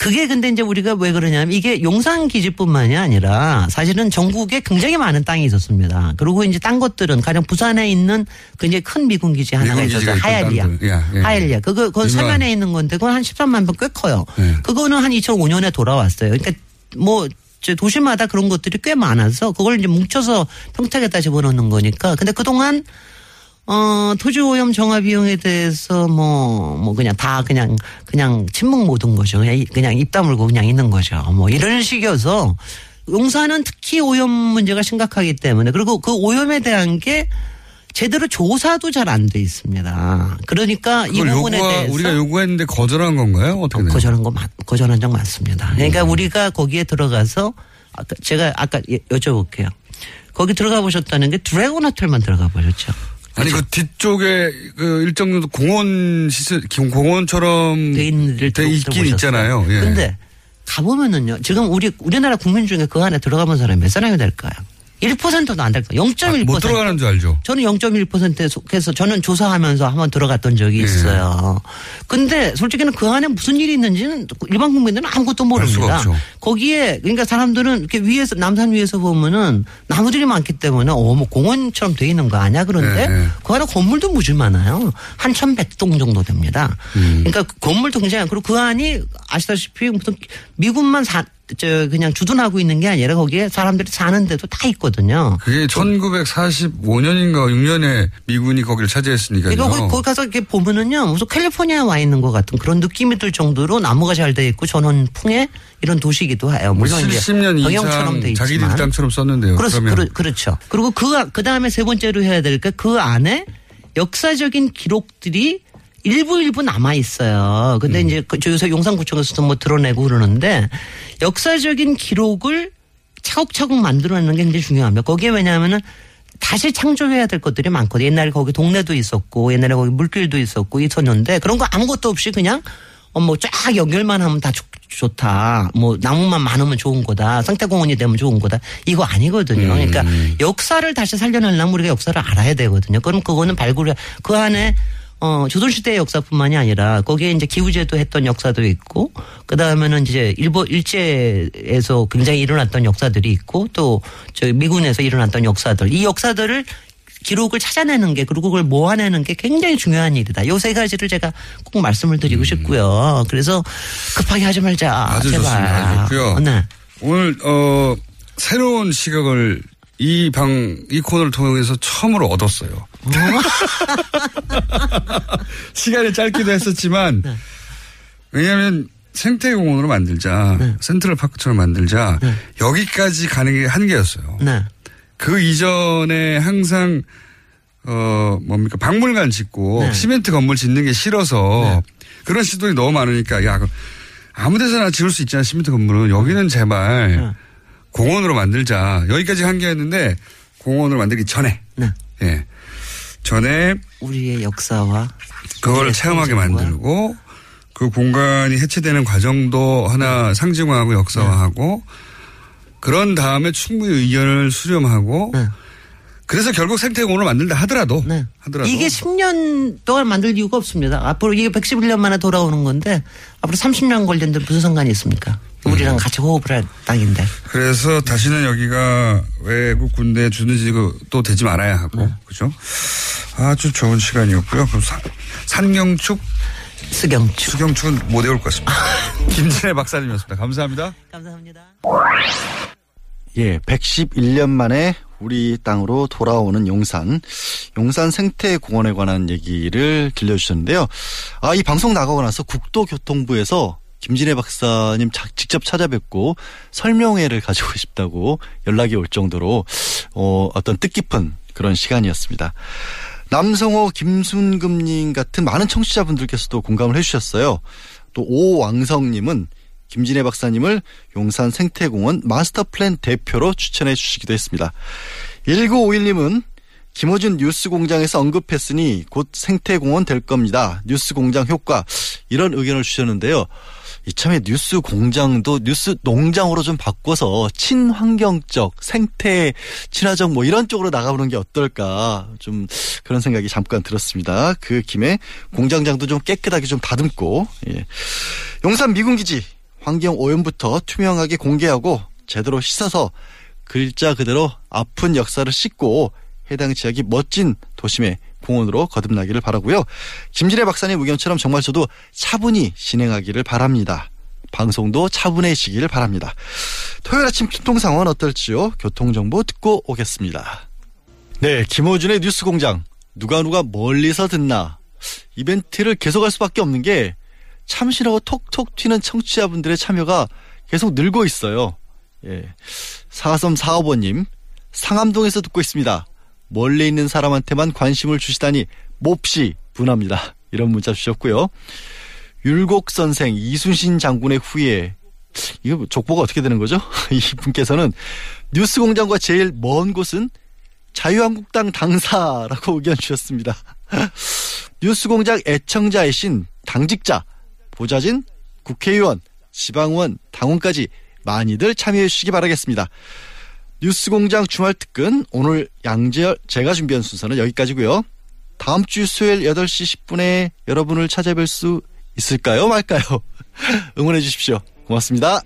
Speaker 7: 그게 근데 이제 우리가 왜 그러냐면 이게 용산 기지뿐만이 아니라 사실은 전국에 굉장히 많은 땅이 있었습니다. 그리고 이제 딴 것들은 가령 부산에 있는 굉장히 큰 미군 기지 하나가.
Speaker 4: 있던
Speaker 7: 하얄리아.
Speaker 4: 땅들. 예, 예.
Speaker 7: 하얄리아. 그거 그건 서면에 있는 건데 그건 한 13만 평 꽤 커요.
Speaker 4: 예.
Speaker 7: 그거는 한 2005년에 돌아왔어요. 그러니까 뭐 도시마다 그런 것들이 꽤 많아서 그걸 이제 뭉쳐서 평택에다 집어넣는 거니까. 근데 그동안 어, 토지 오염 정화 비용에 대해서 뭐, 뭐 그냥 다 그냥, 그냥 침묵 못한 거죠. 그냥, 이- 그냥 입 다물고 그냥 있는 거죠. 뭐 이런 식이어서 용산은 특히 오염 문제가 심각하기 때문에 그리고 그 오염에 대한 게 제대로 조사도 잘 안 돼 있습니다. 그러니까 이 부분에
Speaker 4: 요구하,
Speaker 7: 대해서
Speaker 4: 우리가 요구했는데 거절한 건가요? 어떻게 돼요?
Speaker 7: 거절한 거 많- 거절한 적 많습니다. 그러니까 우리가 거기에 들어가서 아까 제가 아까 예- 여쭤볼게요. 거기 들어가 보셨다는 게 드래곤 호텔만 들어가 보셨죠?
Speaker 4: 아니 그 뒤쪽에 그 일정 정도 공원 시설 기- 공원처럼 돼돼
Speaker 7: 들-
Speaker 4: 있긴. 있잖아요. 예.
Speaker 7: 근데 가보면은요. 지금 우리 우리나라 국민 중에 그 안에 들어가본 사람이 몇 사람이 될까요? 1%도 안 될 거예요. 0.1%.
Speaker 4: 아, 못 들어가는 줄 알죠.
Speaker 7: 저는 0.1%에 속해서 저는 조사하면서 한번 들어갔던 적이
Speaker 4: 예.
Speaker 7: 있어요. 근데 솔직히는 그 안에 무슨 일이 있는지는 일반 국민들은 아무것도 모릅니다. 거기에 그러니까 사람들은 이렇게 위에서 남산 위에서 보면은 나무들이 많기 때문에 어뭐 공원처럼 돼 있는 거 아니야? 그런데
Speaker 4: 예, 예.
Speaker 7: 그 안에 건물도 무지 많아요. 한 1100동 정도 됩니다.
Speaker 4: 음.
Speaker 7: 그러니까 그 건물도 굉장히 그리고 그 안이 아시다시피 무슨 미군만 사, 저 그냥 주둔하고 있는 게 아니라 거기에 사람들이 사는 데도 다 있거든요.
Speaker 4: 그게 1945년인가 6년에 미군이 거기를 차지했으니까요.
Speaker 7: 그러니까 거기, 가서 이렇게 보면은요, 무슨 캘리포니아에 와 있는 것 같은 그런 느낌이 들 정도로 나무가 잘 돼 있고 전원풍의 이런 도시기도 해요.
Speaker 4: 뭐
Speaker 7: 물론 이제
Speaker 4: 70년
Speaker 7: 병영처럼 돼 있지만.
Speaker 4: 땅처럼 썼는데요.
Speaker 7: 그렇,
Speaker 4: 그러면
Speaker 7: 그렇, 그렇죠. 그리고 그, 그 다음에 세 번째로 해야 될 게 그 안에 역사적인 기록들이 일부 일부 남아 있어요. 근데
Speaker 4: 음.
Speaker 7: 이제 그 저기서 용산구청에서도 뭐 드러내고 그러는데 역사적인 기록을 차곡차곡 만들어내는 게 굉장히 중요합니다. 거기에 왜냐하면은 다시 창조해야 될 것들이 많거든요. 옛날에 거기 동네도 있었고 옛날에 거기 물길도 있었고 있었는데 그런 거 아무것도 없이 그냥 어, 뭐쫙 연결만 하면 다 좋, 좋다. 뭐 나무만 많으면 좋은 거다. 생태공원이 되면 좋은 거다. 이거 아니거든요. 그러니까 역사를 다시 살려내려면 우리가 역사를 알아야 되거든요. 그럼 그거는 발굴해 그 안에 어, 조선시대의 역사뿐만이 아니라 거기에 이제 기후제도 했던 역사도 있고 그 다음에는 이제 일본, 일제에서 굉장히 일어났던 역사들이 있고 또저 미군에서 일어났던 역사들 이 역사들을 기록을 찾아내는 게 그리고 그걸 모아내는 게 굉장히 중요한 일이다. 요 세 가지를 제가 꼭 말씀을 드리고 싶고요. 그래서 급하게 하지 말자.
Speaker 4: 아주
Speaker 7: 제발.
Speaker 4: 좋습니다. 아주 좋고요.
Speaker 7: 네.
Speaker 4: 오늘 어 새로운 시각을 이 방 이 코너를 통해서 처음으로 얻었어요. [laughs] 시간이 짧기도 했었지만
Speaker 7: 네.
Speaker 4: 왜냐하면 생태공원으로 만들자
Speaker 7: 네.
Speaker 4: 센트럴 파크처럼 만들자 여기까지 가는 게 한계였어요.
Speaker 7: 네.
Speaker 4: 그 이전에 항상 어 뭡니까 박물관 짓고
Speaker 7: 네.
Speaker 4: 시멘트 건물 짓는 게 싫어서 그런 시도들이 너무 많으니까 야 그럼 아무 데서나 지을 수 있잖아 시멘트 건물은 여기는 제발
Speaker 7: 네.
Speaker 4: 공원으로 만들자 여기까지 한계였는데 공원으로 만들기 전에
Speaker 7: 네.
Speaker 4: 예 전에
Speaker 7: 우리의 역사와
Speaker 4: 그걸 체험하게 만들고 그 공간이 해체되는 과정도 하나 상징화하고 역사화하고 그런 다음에 충분히 의견을 수렴하고
Speaker 7: 네.
Speaker 4: 그래서 결국 생태공원을 만들다 하더라도
Speaker 7: 네.
Speaker 4: 하더라도
Speaker 7: 이게 10년 동안 만들 이유가 없습니다. 앞으로 이게 111년 만에 돌아오는 건데 앞으로 30년 걸렸는데 무슨 상관이 있습니까?
Speaker 4: 음.
Speaker 7: 우리랑 같이 호흡을 할 땅인데.
Speaker 4: 그래서 다시는 여기가 외국 군대 주둔지고 그또 되지 말아야 하고
Speaker 7: 네.
Speaker 4: 그죠? 아주 좋은 시간이었고요. 그럼 산, 산경축
Speaker 7: 수경추.
Speaker 4: 수경축은 못 외울 것 같습니다. [laughs] 김진애 박사님이었습니다. 감사합니다.
Speaker 7: 감사합니다.
Speaker 2: 예, 111년 만에 우리 땅으로 돌아오는 용산, 용산 생태공원에 관한 얘기를 들려주셨는데요. 아, 이 방송 나가고 나서 국도교통부에서 김진애 박사님 자- 직접 찾아뵙고 설명회를 가지고 싶다고 연락이 올 정도로 어, 어떤 뜻깊은 그런 시간이었습니다. 남성호, 김순금님 같은 많은 청취자분들께서도 공감을 해주셨어요. 또 오왕성님은 김진애 박사님을 용산 생태공원 마스터 플랜 대표로 추천해 주시기도 했습니다. 1951님은 김호준 뉴스 공장에서 언급했으니 곧 생태공원 될 겁니다. 뉴스 공장 효과 이런 의견을 주셨는데요. 이참에 뉴스 공장도 뉴스 농장으로 좀 바꿔서 친환경적 생태 친화적 뭐 이런 쪽으로 나가보는 게 어떨까 좀 그런 생각이 잠깐 들었습니다. 그 김에 공장장도 좀 깨끗하게 좀 다듬고 예. 용산 미군기지 환경 오염부터 투명하게 공개하고 제대로 씻어서 글자 그대로 아픈 역사를 씻고 해당 지역이 멋진 도심의 공원으로 거듭나기를 바라고요. 김진애 박사님 의견처럼 정말 저도 차분히 진행하기를 바랍니다. 방송도 차분해지기를 바랍니다. 토요일 아침 교통 상황은 어떨지요? 교통정보 듣고 오겠습니다. 네, 김호준의 뉴스공장. 누가 누가 멀리서 듣나. 이벤트를 계속할 수밖에 없는 게 참신하고 톡톡 튀는 청취자분들의 참여가 계속 늘고 있어요. 예. 4345번님, 상암동에서 듣고 있습니다. 멀리 있는 사람한테만 관심을 주시다니 몹시 분합니다. 이런 문자 주셨고요. 율곡 선생 이순신 장군의 후예 이거 족보가 어떻게 되는 거죠? [laughs] 이분께서는 뉴스 공장과 제일 먼 곳은 자유한국당 당사라고 [laughs] 의견 주셨습니다. 뉴스 공장 애청자이신 당직자, 보좌진, 국회의원, 지방의원, 당원까지 많이들 참여해 주시기 바라겠습니다. 뉴스공장 주말 특근 오늘 양재열 제가 준비한 순서는 여기까지고요. 다음 주 수요일 8시 10분에 여러분을 찾아뵐 수 있을까요? 말까요? [laughs] 응원해 주십시오. 고맙습니다.